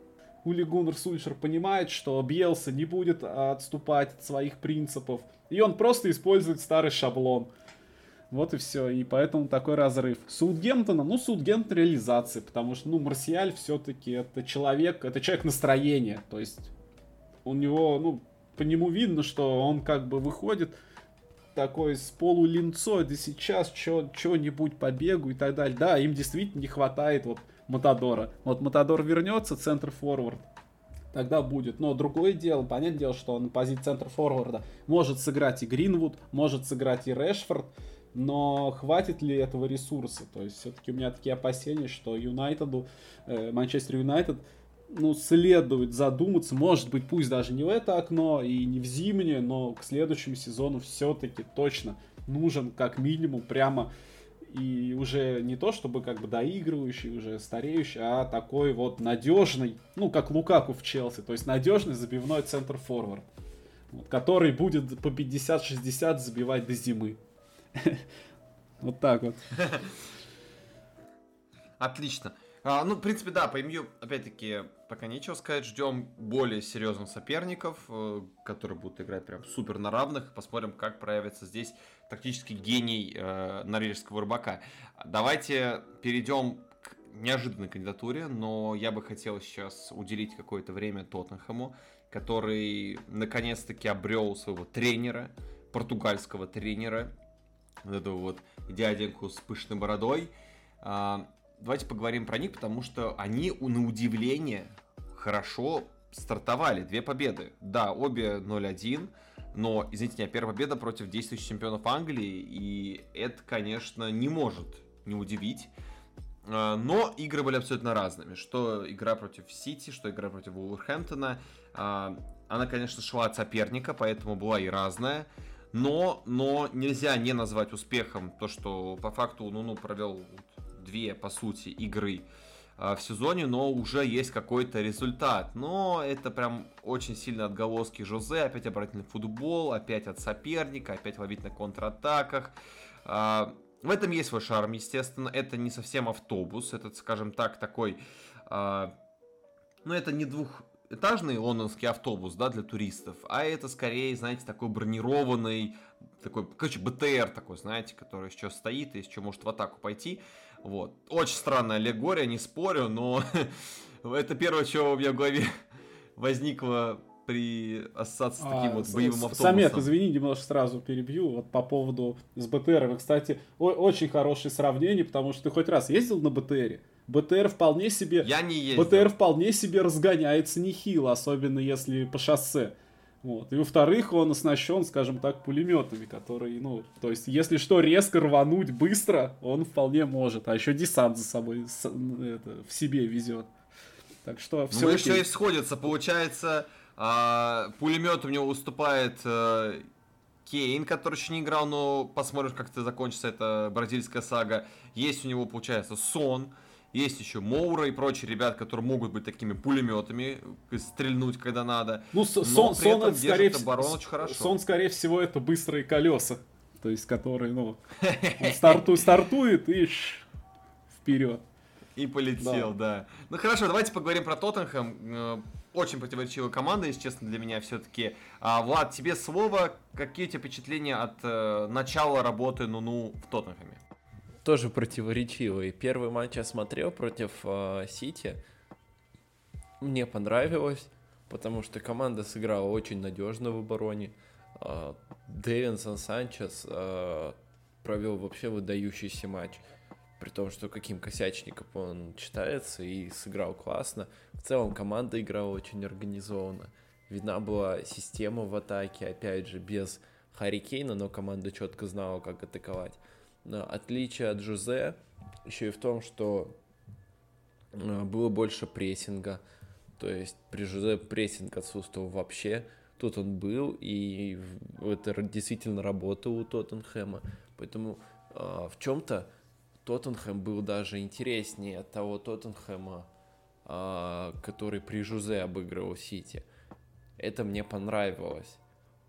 Ули Гуннер Сульшер понимает, что Биелса не будет отступать от своих принципов. И он просто использует старый шаблон. Вот и все. И поэтому такой разрыв. Саутгемптона, ну, Саутгемптон реализации, потому что, ну, Марсиаль все-таки это человек, это человек настроения. То есть у него, ну, по нему видно, что он как бы выходит такой с полулинцой, да сейчас что-нибудь побегу и так далее. Да, им действительно не хватает вот Матадора. Вот Матадор вернется, центр форвард, тогда будет. Но другое дело, понятное дело, что на позиции центр форварда может сыграть и Гринвуд, может сыграть и Решфорд но хватит ли этого ресурса? То есть все-таки у меня такие опасения, что Юнайтеду, э, Манчестер Юнайтед, ну, следует задуматься, может быть, пусть даже не в это окно и не в зимнее, но к следующему сезону все-таки точно нужен как минимум прямо и уже не то чтобы как бы доигрывающий, уже стареющий, а такой вот надежный, ну, как Лукаку в Челси, то есть надежный забивной центр-форвард, который будет по 50-60 забивать до зимы. <laughs> Вот так вот. <laughs> Отлично. А, ну, в принципе, да, по МЮ, опять-таки, пока нечего сказать. Ждем более серьезных соперников, э, которые будут играть прям супер на равных. Посмотрим, как проявится здесь тактический гений э, норвежского рыбака. Давайте перейдем к неожиданной кандидатуре, но я бы хотел сейчас уделить какое-то время Тоттенхэму, который наконец-таки обрел своего тренера, португальского тренера, вот эту вот дяденьку с пышной бородой. А, давайте поговорим про них, потому что они, на удивление, хорошо стартовали. Две победы. Да, обе 0-1, но, извините меня, первая победа против действующих чемпионов Англии, и это, конечно, не может не удивить. А, но игры были абсолютно разными. Что игра против Сити, что игра против Уолверхэмптона. А, она, конечно, шла от соперника, поэтому была и разная но, но нельзя не назвать успехом то, что по факту Нуну провел две, по сути, игры в сезоне, но уже есть какой-то результат. Но это прям очень сильно отголоски Жозе, опять обратный футбол, опять от соперника, опять ловить на контратаках. В этом есть свой шарм, естественно. Это не совсем автобус, это, скажем так, такой... Ну, это не двух этажный лондонский автобус, да, для туристов, а это скорее, знаете, такой бронированный, такой, короче, БТР такой, знаете, который еще стоит и еще может в атаку пойти. Вот. Очень странная аллегория, не спорю, но <laughs> это первое, что у меня в голове <laughs> возникло при ассоциации с таким а, вот боевым автобусом. Самет, извини, немножко сразу перебью. Вот по поводу с БТРом. Кстати, очень хорошее сравнение, потому что ты хоть раз ездил на БТРе? БТР вполне себе... Я не ездил. БТР вполне себе разгоняется нехило, особенно если по шоссе. Вот. И во-вторых, он оснащен, скажем так, пулеметами, которые, ну, то есть, если что, резко рвануть быстро, он вполне может. А еще десант за собой с, это, в себе везет. Так что все. Ну, еще и сходится. Получается, а, пулемет у него уступает а, Кейн, который еще не играл, но посмотрим, как это закончится, это бразильская сага. Есть у него, получается, Сон. Есть еще Моура и прочие ребят, которые могут быть такими пулеметами, стрельнуть, когда надо. Ну, сон, сон, сон скорее, оборону очень хорошо. Сон, скорее всего, это быстрые колеса. То есть, которые, ну, <laughs> старту, стартует и вперед. И полетел, да. да. Ну хорошо, давайте поговорим про Тоттенхэм. Э, очень противоречивая команда, если честно, для меня все-таки. А, Влад, тебе слово. Какие у тебя впечатления от э, начала работы Нуну в Тоттенхэме? Тоже противоречивый. Первый матч я смотрел против э, Сити. Мне понравилось, потому что команда сыграла очень надежно в обороне. Э, Дэвинсон Санчес э, провел вообще выдающийся матч. При том, что каким косячником он читается и сыграл классно. В целом команда играла очень организованно. Видна была система в атаке, опять же, без Харри Кейна, но команда четко знала, как атаковать. Отличие от Жузе еще и в том, что э, было больше прессинга. То есть при Жузе прессинг отсутствовал вообще. Тут он был, и это действительно работало у Тоттенхэма. Поэтому э, в чем-то Тоттенхэм был даже интереснее от того Тоттенхэма, э, который при Жузе обыгрывал Сити. Это мне понравилось.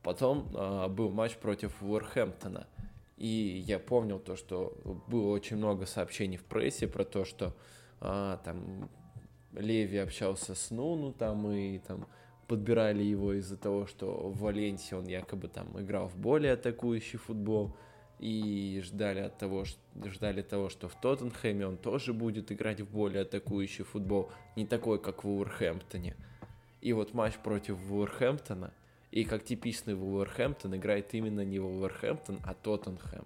Потом был матч против Уорхэмптона – и я помнил то, что было очень много сообщений в прессе про то, что а, там Леви общался с Нуну там и там подбирали его из-за того, что в Валенсии он якобы там играл в более атакующий футбол и ждали от того, ждали того, что в Тоттенхэме он тоже будет играть в более атакующий футбол, не такой, как в Уорхэмптоне. И вот матч против Уорхэмптона и как типичный Вулверхэмптон играет именно не Вулверхэмптон, а Тоттенхэм.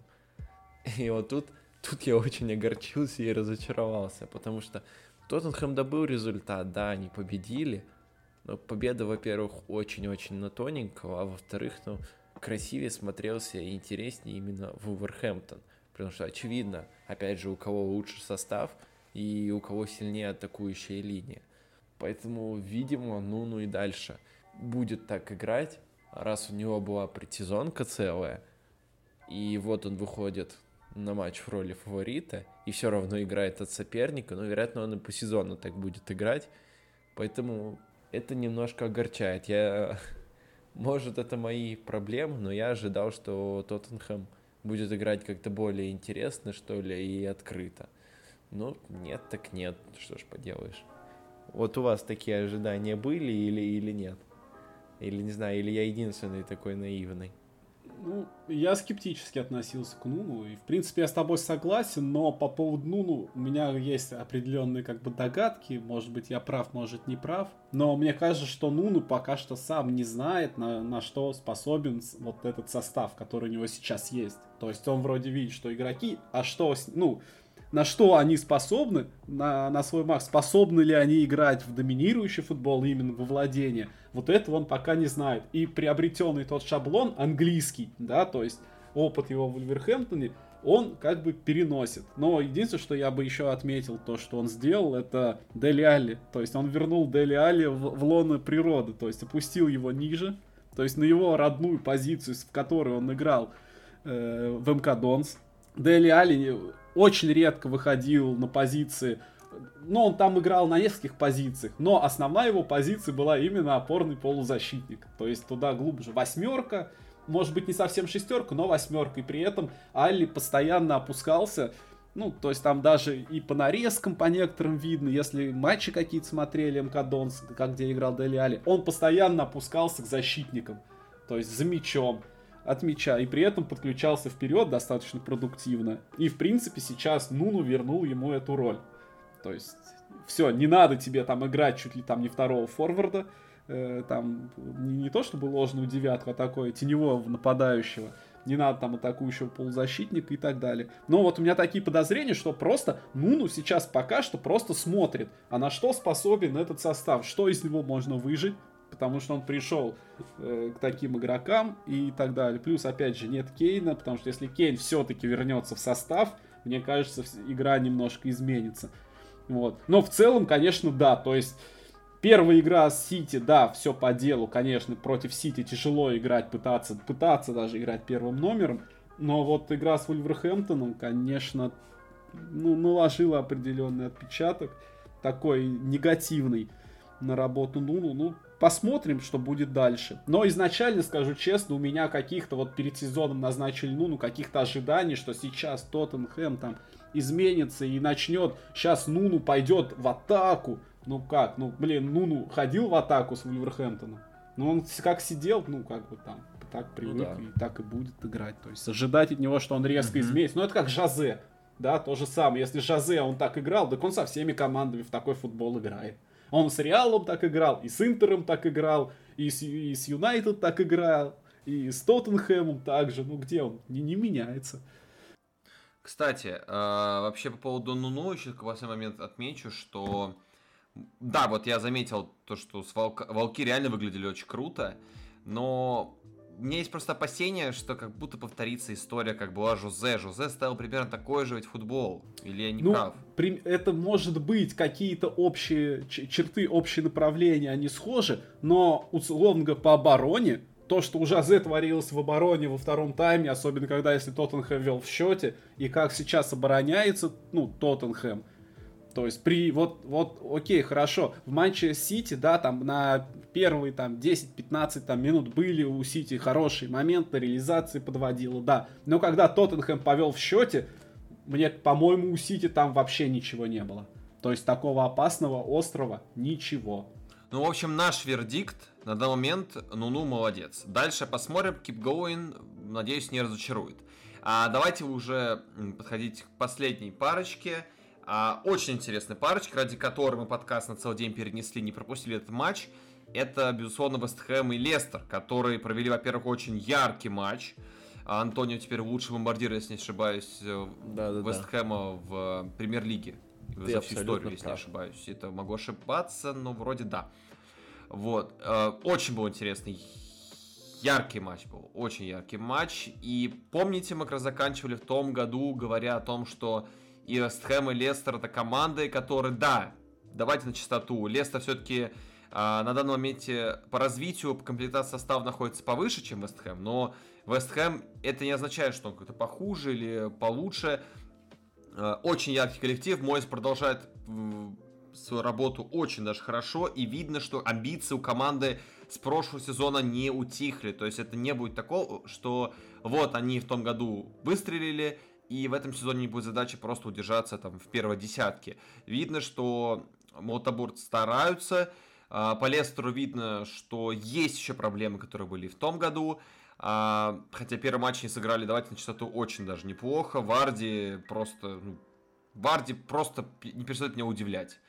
И вот тут, тут я очень огорчился и разочаровался, потому что Тоттенхэм добыл результат, да, они победили, но победа, во-первых, очень-очень на тоненького, а во-вторых, ну, красивее смотрелся и интереснее именно Вулверхэмптон. Потому что очевидно, опять же, у кого лучше состав и у кого сильнее атакующая линия. Поэтому, видимо, ну, ну и дальше – будет так играть, раз у него была предсезонка целая, и вот он выходит на матч в роли фаворита, и все равно играет от соперника, но, вероятно, он и по сезону так будет играть, поэтому это немножко огорчает. Я... <laughs> Может, это мои проблемы, но я ожидал, что Тоттенхэм будет играть как-то более интересно, что ли, и открыто. Ну, нет, так нет, что ж поделаешь. Вот у вас такие ожидания были или, или нет? Или, не знаю, или я единственный такой наивный? Ну, я скептически относился к Нуну, и, в принципе, я с тобой согласен, но по поводу Нуну у меня есть определенные, как бы, догадки, может быть, я прав, может, не прав, но мне кажется, что Нуну пока что сам не знает, на, на что способен вот этот состав, который у него сейчас есть. То есть он вроде видит, что игроки, а что, ну, на что они способны, на, на свой макс, способны ли они играть в доминирующий футбол именно во владение, вот этого он пока не знает. И приобретенный тот шаблон английский, да, то есть опыт его в Вульверхэмптоне, он как бы переносит. Но единственное, что я бы еще отметил, то, что он сделал, это Дели Алли. То есть он вернул Дели Алли в, в лоно природы, то есть опустил его ниже, то есть на его родную позицию, в которой он играл э, в МК Донс. Дели Алли очень редко выходил на позиции но он там играл на нескольких позициях, но основная его позиция была именно опорный полузащитник. То есть туда глубже восьмерка, может быть не совсем шестерка, но восьмерка. И при этом Алли постоянно опускался. Ну, то есть там даже и по нарезкам по некоторым видно, если матчи какие-то смотрели МК Донс, как где играл Дели Али, он постоянно опускался к защитникам. То есть за мячом от мяча, и при этом подключался вперед достаточно продуктивно. И, в принципе, сейчас Нуну вернул ему эту роль. То есть, все, не надо тебе там играть чуть ли там не второго форварда, э, там не, не то чтобы ложную девятку, а такое теневого нападающего. Не надо там атакующего полузащитника и так далее. Но вот у меня такие подозрения, что просто Нуну сейчас пока что просто смотрит, а на что способен этот состав, что из него можно выжить, потому что он пришел э, к таким игрокам и так далее. Плюс, опять же, нет Кейна, потому что если Кейн все-таки вернется в состав, мне кажется, игра немножко изменится. Вот. Но в целом, конечно, да. То есть первая игра с Сити, да, все по делу, конечно, против Сити тяжело играть, пытаться, пытаться даже играть первым номером. Но вот игра с Вульверхэмптоном, конечно, ну, наложила определенный отпечаток, такой негативный на работу Нуну. Ну, посмотрим, что будет дальше. Но изначально, скажу честно, у меня каких-то вот перед сезоном назначили Нуну, каких-то ожиданий, что сейчас Тоттенхэм там изменится и начнет, сейчас Нуну пойдет в атаку. Ну как, ну блин, Нуну ходил в атаку с Вульверхэмптоном. Но он как сидел, ну как бы там, так привык ну, да. и так и будет играть. То есть ожидать от него, что он резко mm-hmm. изменится. Ну это как Жазе, да, то же самое. Если Жазе он так играл, так он со всеми командами в такой футбол играет. Он с Реалом так играл, и с Интером так играл, и с, и с Юнайтед так играл, и с Тоттенхэмом также. Ну где он? Не, не меняется. Кстати, э, вообще по поводу Нуну еще последний момент отмечу, что да, вот я заметил то, что с волк... волки реально выглядели очень круто, но у меня есть просто опасение, что как будто повторится история, как была Жозе. Жозе стал примерно такой же ведь футбол. Или я не ну, прав? При... Это может быть какие-то общие черты, общие направления, они схожи, но условно по обороне то, что у Жазе творилось в обороне во втором тайме, особенно когда если Тоттенхэм вел в счете, и как сейчас обороняется, ну, Тоттенхэм. То есть при, вот, вот, окей, хорошо, в матче Сити, да, там на первые там 10-15 там минут были у Сити хорошие моменты, реализации подводила, да. Но когда Тоттенхэм повел в счете, мне, по-моему, у Сити там вообще ничего не было. То есть такого опасного острова ничего. Ну, в общем, наш вердикт на данный момент Нуну молодец. Дальше посмотрим, keep going, надеюсь, не разочарует. А давайте уже подходить к последней парочке. А, очень интересной парочке, ради которой мы подкаст на целый день перенесли, не пропустили этот матч. Это, безусловно, Вестхэм и Лестер, которые провели, во-первых, очень яркий матч. А Антонио теперь лучший бомбардир, если не ошибаюсь, да, да, Вестхэма да. в премьер-лиге. За всю историю, если прав. не ошибаюсь. Это могу ошибаться, но вроде да. Вот. Э, очень был интересный. Яркий матч был. Очень яркий матч. И помните, мы как раз заканчивали в том году, говоря о том, что и Вестхэм, и Лестер это команды, которые, да, давайте на чистоту. Лестер все-таки на данном моменте по развитию, по комплектации состава находится повыше, чем Вестхэм, но Вестхэм это не означает, что он какой-то похуже или получше. А, очень яркий коллектив, Мойс продолжает свою работу очень даже хорошо, и видно, что амбиции у команды с прошлого сезона не утихли. То есть это не будет такого, что вот они в том году выстрелили, и в этом сезоне не будет задачи просто удержаться там в первой десятке. Видно, что Молотоборцы стараются, а, по Лестеру видно, что есть еще проблемы, которые были в том году. А, хотя первый матч не сыграли, давайте на частоту, очень даже неплохо. Варди просто... Ну, Варди просто не перестает меня удивлять.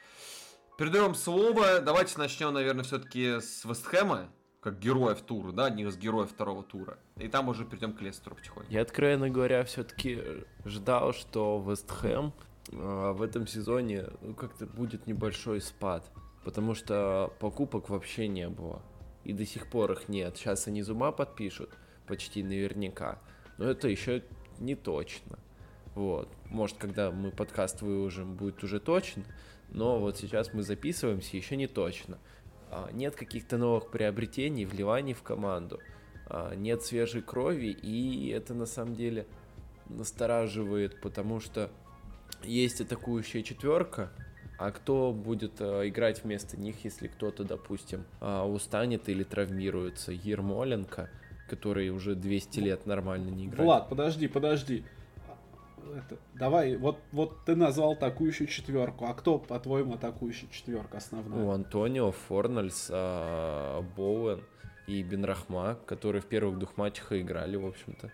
Передаем слово. Давайте начнем, наверное, все-таки с Вестхэма, как героев тура, да, одних из героев второго тура. И там уже перейдем к Лестеру потихоньку. Я, откровенно говоря, все-таки ждал, что Вестхэм э, в этом сезоне ну, как-то будет небольшой спад. Потому что покупок вообще не было. И до сих пор их нет. Сейчас они зума подпишут, почти наверняка. Но это еще не точно. Вот. Может, когда мы подкаст выложим, будет уже точно но вот сейчас мы записываемся еще не точно. А, нет каких-то новых приобретений, вливаний в команду, а, нет свежей крови, и это на самом деле настораживает, потому что есть атакующая четверка, а кто будет э, играть вместо них, если кто-то, допустим, э, устанет или травмируется? Ермоленко, который уже 200 лет нормально не играет. Влад, подожди, подожди. Это, давай, вот, вот ты назвал атакующую четверку. А кто, по-твоему, атакующая четверка основная? У Антонио, Форнальс, э, Боуэн и Бенрахма, которые в первых двух матчах играли, в общем-то.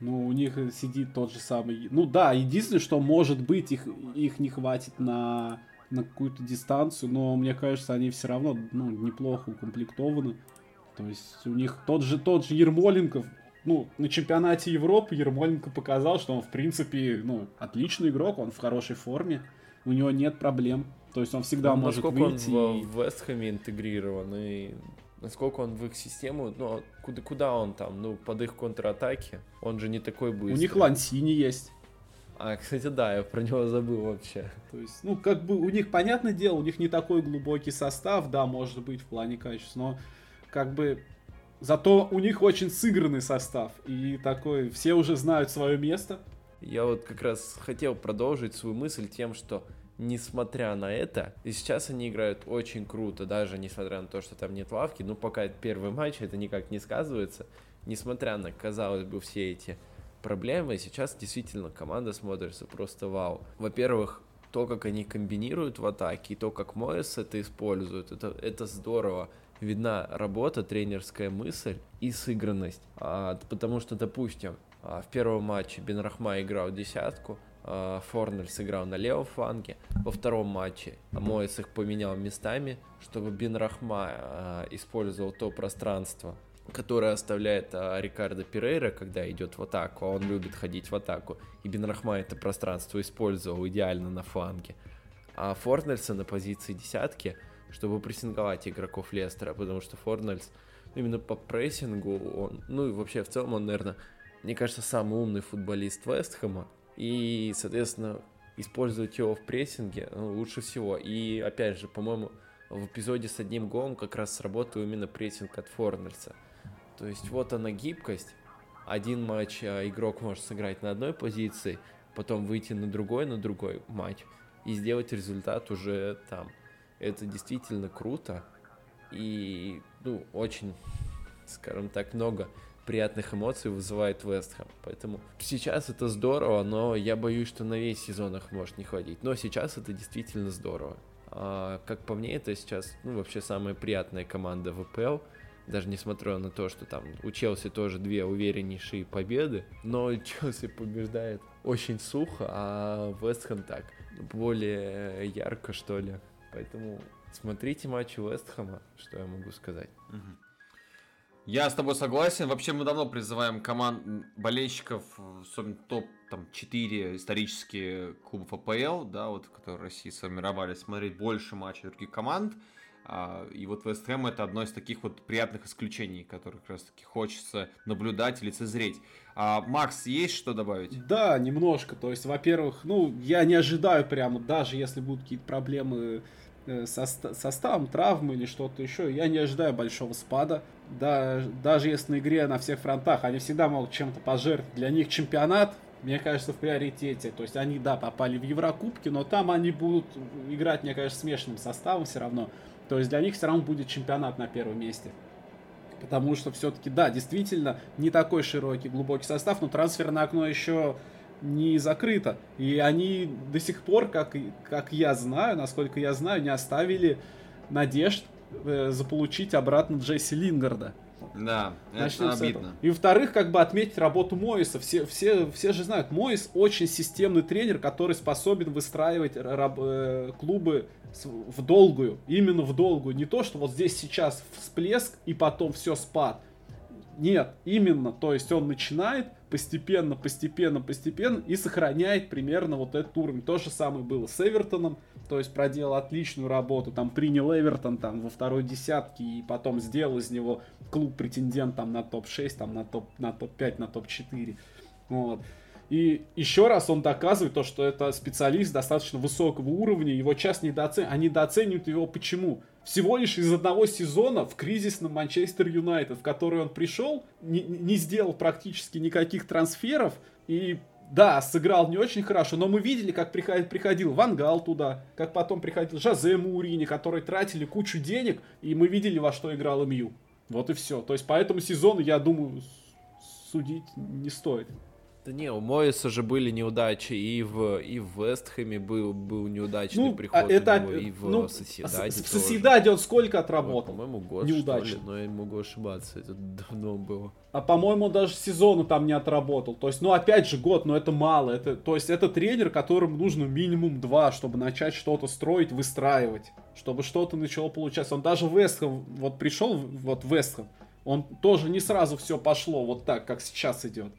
Ну, у них сидит тот же самый... Ну да, единственное, что может быть, их, их не хватит на, на какую-то дистанцию, но мне кажется, они все равно ну, неплохо укомплектованы. То есть у них тот же, тот же Ермоленков, ну, на чемпионате Европы Ермоленко показал, что он, в принципе, ну, отличный игрок, он в хорошей форме, у него нет проблем. То есть он всегда ну, может выйти. он в, в Вестхэме интегрирован, и насколько он в их систему, ну, а куда, куда он там, ну, под их контратаки, он же не такой быстрый. У них Лансини есть. А, кстати, да, я про него забыл вообще. То есть, ну, как бы у них, понятное дело, у них не такой глубокий состав, да, может быть, в плане качества, но как бы зато у них очень сыгранный состав, и такой, все уже знают свое место. Я вот как раз хотел продолжить свою мысль тем, что несмотря на это, и сейчас они играют очень круто, даже несмотря на то, что там нет лавки, ну пока это первый матч, это никак не сказывается, несмотря на, казалось бы, все эти проблемы, сейчас действительно команда смотрится просто вау. Во-первых, то, как они комбинируют в атаке, и то, как Моэс это использует, это, это здорово. Видна работа, тренерская мысль и сыгранность. А, потому что, допустим, а, в первом матче Бенрахма играл десятку, а, Форнель сыграл на левом фланге. Во втором матче Моэс их поменял местами, чтобы Бен Рахма а, использовал то пространство, которое оставляет а, Рикардо Перейра, когда идет в атаку, а он любит ходить в атаку. И Бен Рахма это пространство использовал идеально на фланге. А Форнельса на позиции десятки, чтобы прессинговать игроков Лестера, потому что Форнельс именно по прессингу, он, ну и вообще в целом он, наверное, мне кажется, самый умный футболист Вестхэма, и, соответственно, использовать его в прессинге ну, лучше всего. И, опять же, по-моему, в эпизоде с одним голом как раз сработал именно прессинг от Форнельса. То есть вот она гибкость. Один матч а, игрок может сыграть на одной позиции, потом выйти на другой, на другой матч и сделать результат уже там. Это действительно круто и, ну, очень, скажем так, много приятных эмоций вызывает Вестхэм. Поэтому сейчас это здорово, но я боюсь, что на весь сезон их может не хватить. Но сейчас это действительно здорово. А, как по мне, это сейчас ну, вообще самая приятная команда в ВПЛ. Даже несмотря на то, что там у Челси тоже две увереннейшие победы, но Челси побеждает очень сухо, а Вестхэм так, более ярко, что ли. Поэтому смотрите матчи Вестхэма, что я могу сказать. Я с тобой согласен. Вообще мы давно призываем команд болельщиков, особенно топ там 4 исторические клубов АПЛ, да, вот, которые в России сформировались, смотреть больше матчей других команд. А, и вот Вест Хэм это одно из таких вот приятных исключений, которые как раз таки хочется наблюдать лицезреть. А, Макс, есть что добавить? Да, немножко. То есть, во-первых, ну, я не ожидаю прямо, даже если будут какие-то проблемы Э, составом, травмы или что-то еще, я не ожидаю большого спада. Да, даже если на игре на всех фронтах они всегда могут чем-то пожертвовать. Для них чемпионат, мне кажется, в приоритете. То есть они, да, попали в Еврокубки, но там они будут играть, мне кажется, смешанным составом все равно. То есть для них все равно будет чемпионат на первом месте. Потому что все-таки, да, действительно, не такой широкий, глубокий состав, но трансферное окно еще не закрыто. И они до сих пор, как, как я знаю, насколько я знаю, не оставили надежд э, заполучить обратно Джесси Лингарда. Да, Начнем это обидно. И во-вторых, как бы отметить работу Моиса. Все, все, все же знают, Моис очень системный тренер, который способен выстраивать раб, э, клубы в долгую. Именно в долгую. Не то, что вот здесь сейчас всплеск и потом все спад. Нет, именно, то есть он начинает, постепенно, постепенно, постепенно и сохраняет примерно вот этот уровень. То же самое было с Эвертоном, то есть проделал отличную работу, там принял Эвертон там во второй десятке и потом сделал из него клуб претендент там на топ-6, там на топ на топ-5, на топ-4. Вот. И еще раз он доказывает то, что это специалист достаточно высокого уровня, его часто недооценивают. Они недооценивают его почему? Всего лишь из одного сезона в кризисном Манчестер Юнайтед, в который он пришел, не, не сделал практически никаких трансферов и да, сыграл не очень хорошо, но мы видели, как приходил, приходил Вангал туда, как потом приходил Жозе Маурини, которые тратили кучу денег, и мы видели, во что играл МЮ. Вот и все. То есть по этому сезону, я думаю, судить не стоит. Да не, у Моиса же были неудачи, и в, и в Вестхэме был, был неудачный ну, приход а это, него, и в ну, Соседаде В Соседаде он сколько отработал? По-моему, год, Неудачно. что ли, но я могу ошибаться, это давно было. А по-моему, даже сезона там не отработал. То есть, ну, опять же, год, но это мало. Это, то есть, это тренер, которому нужно минимум два, чтобы начать что-то строить, выстраивать. Чтобы что-то начало получаться. Он даже в Вестхэм, вот пришел, вот в Вестхэм, он тоже не сразу все пошло вот так, как сейчас идет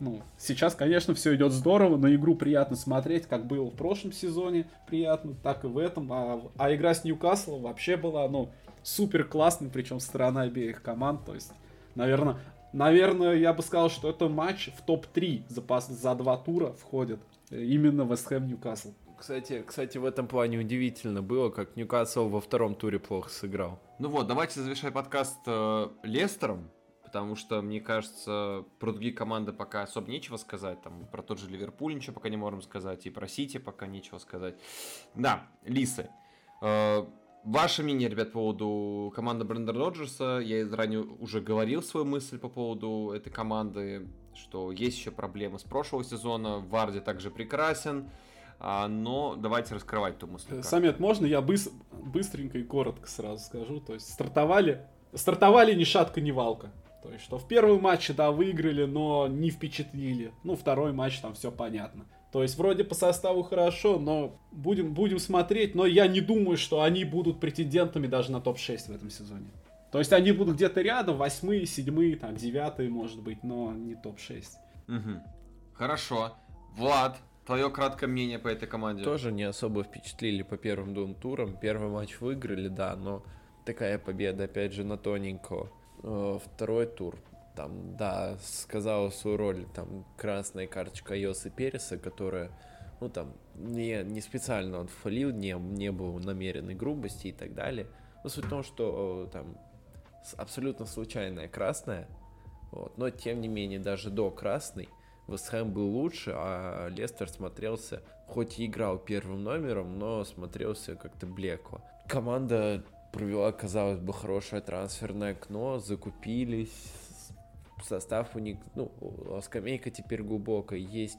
ну, сейчас, конечно, все идет здорово, на игру приятно смотреть, как было в прошлом сезоне приятно, так и в этом. А, а игра с Ньюкаслом вообще была, ну, супер классной, причем со стороны обеих команд. То есть, наверное, наверное, я бы сказал, что это матч в топ-3 за, за два тура входит. Именно Вест Хэм Ньюкасл. Кстати, кстати, в этом плане удивительно было, как Ньюкасл во втором туре плохо сыграл. Ну вот, давайте завершать подкаст э, Лестером потому что, мне кажется, про другие команды пока особо нечего сказать, там, про тот же Ливерпуль ничего пока не можем сказать, и про Сити пока нечего сказать. Да, Лисы. Э, ваше мнение, ребят, по поводу команды Бренда Роджерса, я ранее уже говорил свою мысль по поводу этой команды, что есть еще проблемы с прошлого сезона, Варди также прекрасен, а, но давайте раскрывать ту мысль. Самет, можно я быс- быстренько и коротко сразу скажу? То есть стартовали, стартовали ни шатка, ни валка. То есть, что в первом матче, да, выиграли, но не впечатлили. Ну, второй матч, там все понятно. То есть, вроде по составу хорошо, но будем, будем смотреть. Но я не думаю, что они будут претендентами даже на топ-6 в этом сезоне. То есть, они будут где-то рядом, восьмые, седьмые, там, девятые, может быть, но не топ-6. Угу. Хорошо. Влад, твое краткое мнение по этой команде? Тоже не особо впечатлили по первым двум турам. Первый матч выиграли, да, но такая победа, опять же, на тоненького. Э, второй тур. Там, да, сказала свою роль там красная карточка Йосы Переса, которая, ну там, не, не специально он фалил, не, не было намеренной грубости и так далее. Но суть в том, что э, там абсолютно случайная красная, вот, но тем не менее даже до красной Вестхэм был лучше, а Лестер смотрелся, хоть и играл первым номером, но смотрелся как-то блекло. Команда провела, казалось бы, хорошее трансферное окно, закупились, состав у них, ну, скамейка теперь глубокая, есть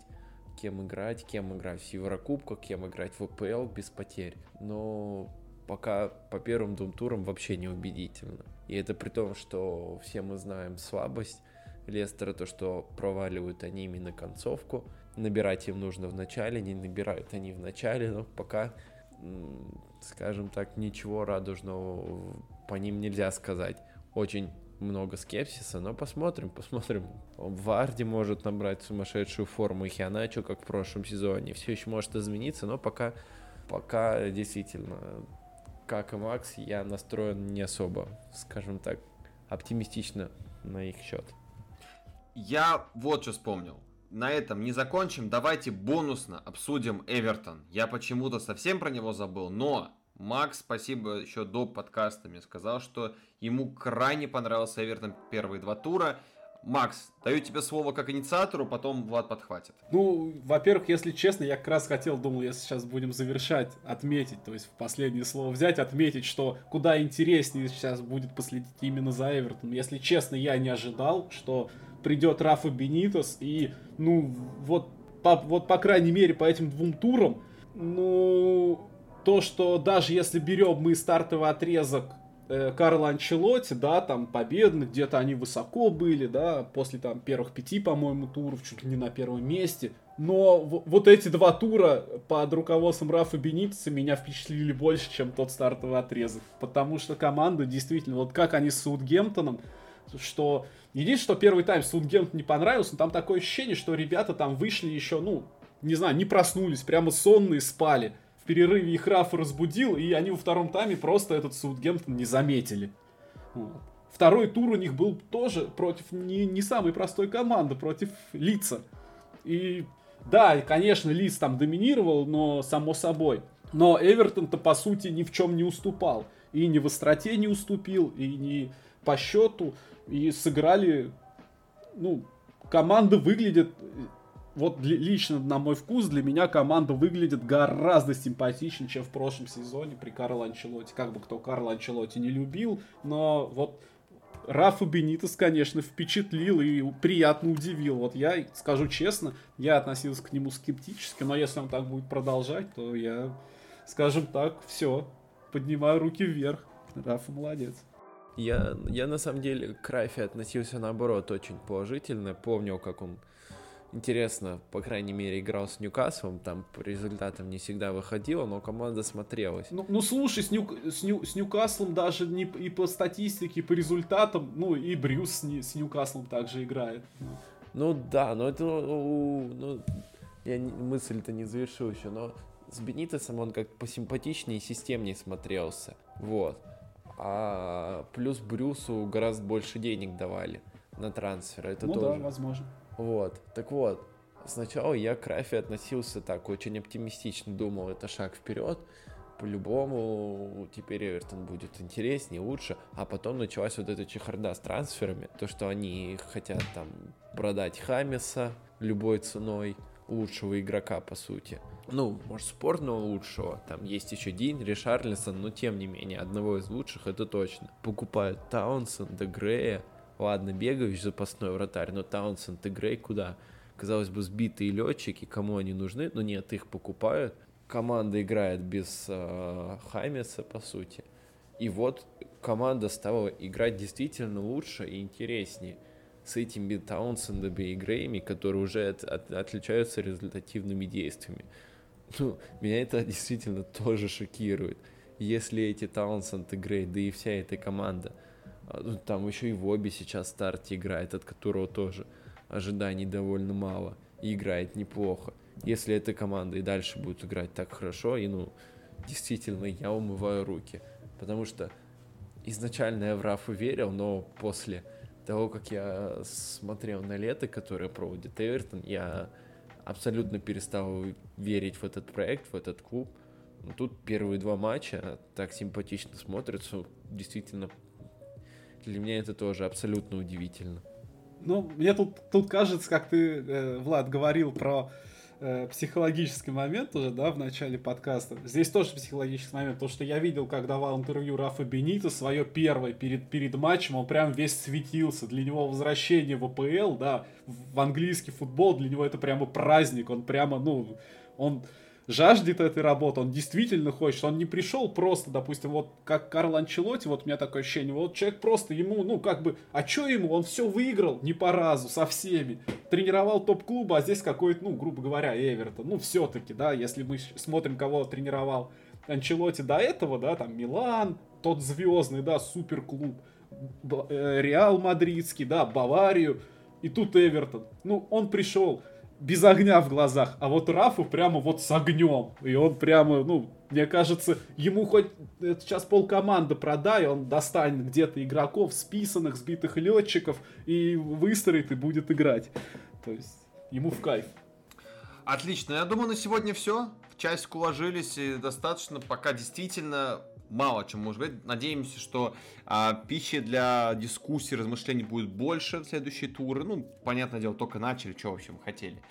кем играть, кем играть в Еврокубках, кем играть в ВПЛ без потерь. Но пока по первым двум турам вообще не убедительно. И это при том, что все мы знаем слабость Лестера, то, что проваливают они именно концовку. Набирать им нужно в начале, не набирают они в начале, но пока скажем так, ничего радужного по ним нельзя сказать. Очень много скепсиса, но посмотрим, посмотрим. Варди может набрать сумасшедшую форму, и Хианачо, как в прошлом сезоне, все еще может измениться, но пока, пока действительно, как и Макс, я настроен не особо, скажем так, оптимистично на их счет. Я вот что вспомнил на этом не закончим. Давайте бонусно обсудим Эвертон. Я почему-то совсем про него забыл, но Макс, спасибо, еще до подкаста мне сказал, что ему крайне понравился Эвертон первые два тура. Макс, даю тебе слово как инициатору, потом Влад подхватит. Ну, во-первых, если честно, я как раз хотел, думал, если сейчас будем завершать, отметить, то есть в последнее слово взять, отметить, что куда интереснее сейчас будет последить именно за Эвертон. Если честно, я не ожидал, что придет Рафа Бенитос, и, ну, вот по, вот, по крайней мере, по этим двум турам, ну, то, что даже если берем мы стартовый отрезок э, Карла Анчелотти, да, там победный, где-то они высоко были, да, после там первых пяти, по-моему, туров, чуть ли не на первом месте. Но вот эти два тура под руководством Рафа Бенитеса меня впечатлили больше, чем тот стартовый отрезок. Потому что команда действительно, вот как они с Саутгемптоном, что Единственное, что первый тайм Саутгемптон не понравился, но там такое ощущение, что ребята там вышли еще, ну, не знаю, не проснулись, прямо сонные спали. Перерыве их Раф разбудил, и они во втором тайме просто этот Саутгемптон не заметили. Вот. Второй тур у них был тоже против не, не самой простой команды, против Лица. И да, конечно, Лиц там доминировал, но само собой. Но Эвертон-то по сути ни в чем не уступал. И ни в остроте не уступил, и ни по счету и сыграли, ну, команда выглядит вот лично на мой вкус, для меня команда выглядит гораздо симпатичнее, чем в прошлом сезоне при Карло Анчелоте. Как бы кто Карло Анчелоте не любил, но вот Рафа Бенитес, конечно, впечатлил и приятно удивил. Вот я скажу честно, я относился к нему скептически, но если он так будет продолжать, то я, скажем так, все, поднимаю руки вверх. Рафа молодец. Я, я на самом деле к Рафе относился наоборот очень положительно. Помню, как он интересно, по крайней мере, играл с Ньюкаслом, там по результатам не всегда выходило, но команда смотрелась. Ну, ну слушай, с, Нью, с, Нью, с Ньюкаслом даже не и по статистике, и по с ну и Брюс с, с Ньюкаслом также играет. Ну да, но это, ну, я мысль-то не завершил еще, но с Бенитосом он как посимпатичнее и системнее смотрелся, вот. А плюс Брюсу гораздо больше денег давали на трансфер, это ну тоже. да, возможно. Вот, так вот, сначала я к Рафе относился так очень оптимистично, думал, это шаг вперед, по-любому теперь Эвертон будет интереснее, лучше, а потом началась вот эта чехарда с трансферами, то, что они хотят там продать Хамиса любой ценой, лучшего игрока, по сути. Ну, может, спортного лучшего. Там есть еще Дин, Ришарлисон, но тем не менее, одного из лучших это точно. Покупают Таунсенда, Грея, Ладно, Бегович запасной вратарь, но Таунсенд и Грей куда? Казалось бы, сбитые летчики, кому они нужны? Но нет, их покупают. Команда играет без э, Хаймеса, по сути. И вот команда стала играть действительно лучше и интереснее с этими Таунсендами и Грейми, которые уже от, от, отличаются результативными действиями. Ну, меня это действительно тоже шокирует. Если эти Таунсенд и Грей, да и вся эта команда – а, ну, там еще и в обе сейчас старте играет, от которого тоже ожиданий довольно мало. И играет неплохо. Если эта команда и дальше будет играть так хорошо, и ну, действительно, я умываю руки. Потому что изначально я в Рафу верил, но после того, как я смотрел на лето, которое проводит Эвертон, я абсолютно перестал верить в этот проект, в этот клуб. Но тут первые два матча так симпатично смотрятся, действительно для меня это тоже абсолютно удивительно. Ну, мне тут, тут кажется, как ты, э, Влад, говорил про э, психологический момент уже, да, в начале подкаста. Здесь тоже психологический момент, то, что я видел, как давал интервью Рафа Бенито, свое первое перед, перед матчем, он прям весь светился. Для него возвращение в АПЛ, да, в английский футбол, для него это прямо праздник, он прямо, ну, он жаждет этой работы, он действительно хочет, он не пришел просто, допустим, вот как Карл Анчелоти, вот у меня такое ощущение, вот человек просто ему, ну как бы, а что ему, он все выиграл, не по разу, со всеми, тренировал топ-клуба, а здесь какой-то, ну, грубо говоря, Эвертон, ну все-таки, да, если мы смотрим, кого тренировал Анчелоти до этого, да, там Милан, тот звездный, да, суперклуб, э, Реал Мадридский, да, Баварию, и тут Эвертон. Ну, он пришел, без огня в глазах, а вот Рафу прямо вот с огнем. И он прямо, ну, мне кажется, ему хоть сейчас пол команды продай, он достанет где-то игроков, списанных, сбитых летчиков, и выстроит и будет играть. То есть ему в кайф. Отлично, я думаю, на сегодня все. В часик уложились и достаточно, пока действительно мало чем можно говорить. Надеемся, что а, пищи для дискуссий, размышлений будет больше в следующие туры. Ну, понятное дело, только начали, что, в общем, хотели.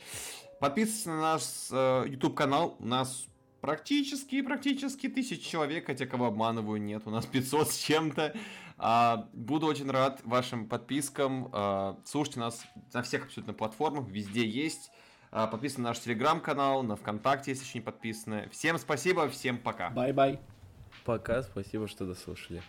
Подписывайтесь на наш э, YouTube канал. У нас практически, практически тысяч человек, хотя кого обманываю, нет, у нас 500 с чем-то. А, буду очень рад вашим подпискам. А, слушайте нас на всех абсолютно платформах, везде есть. А, подписывайтесь на наш телеграм-канал, на ВКонтакте, если еще не подписаны. Всем спасибо, всем пока. Bye-bye. Пока, спасибо, что дослушали.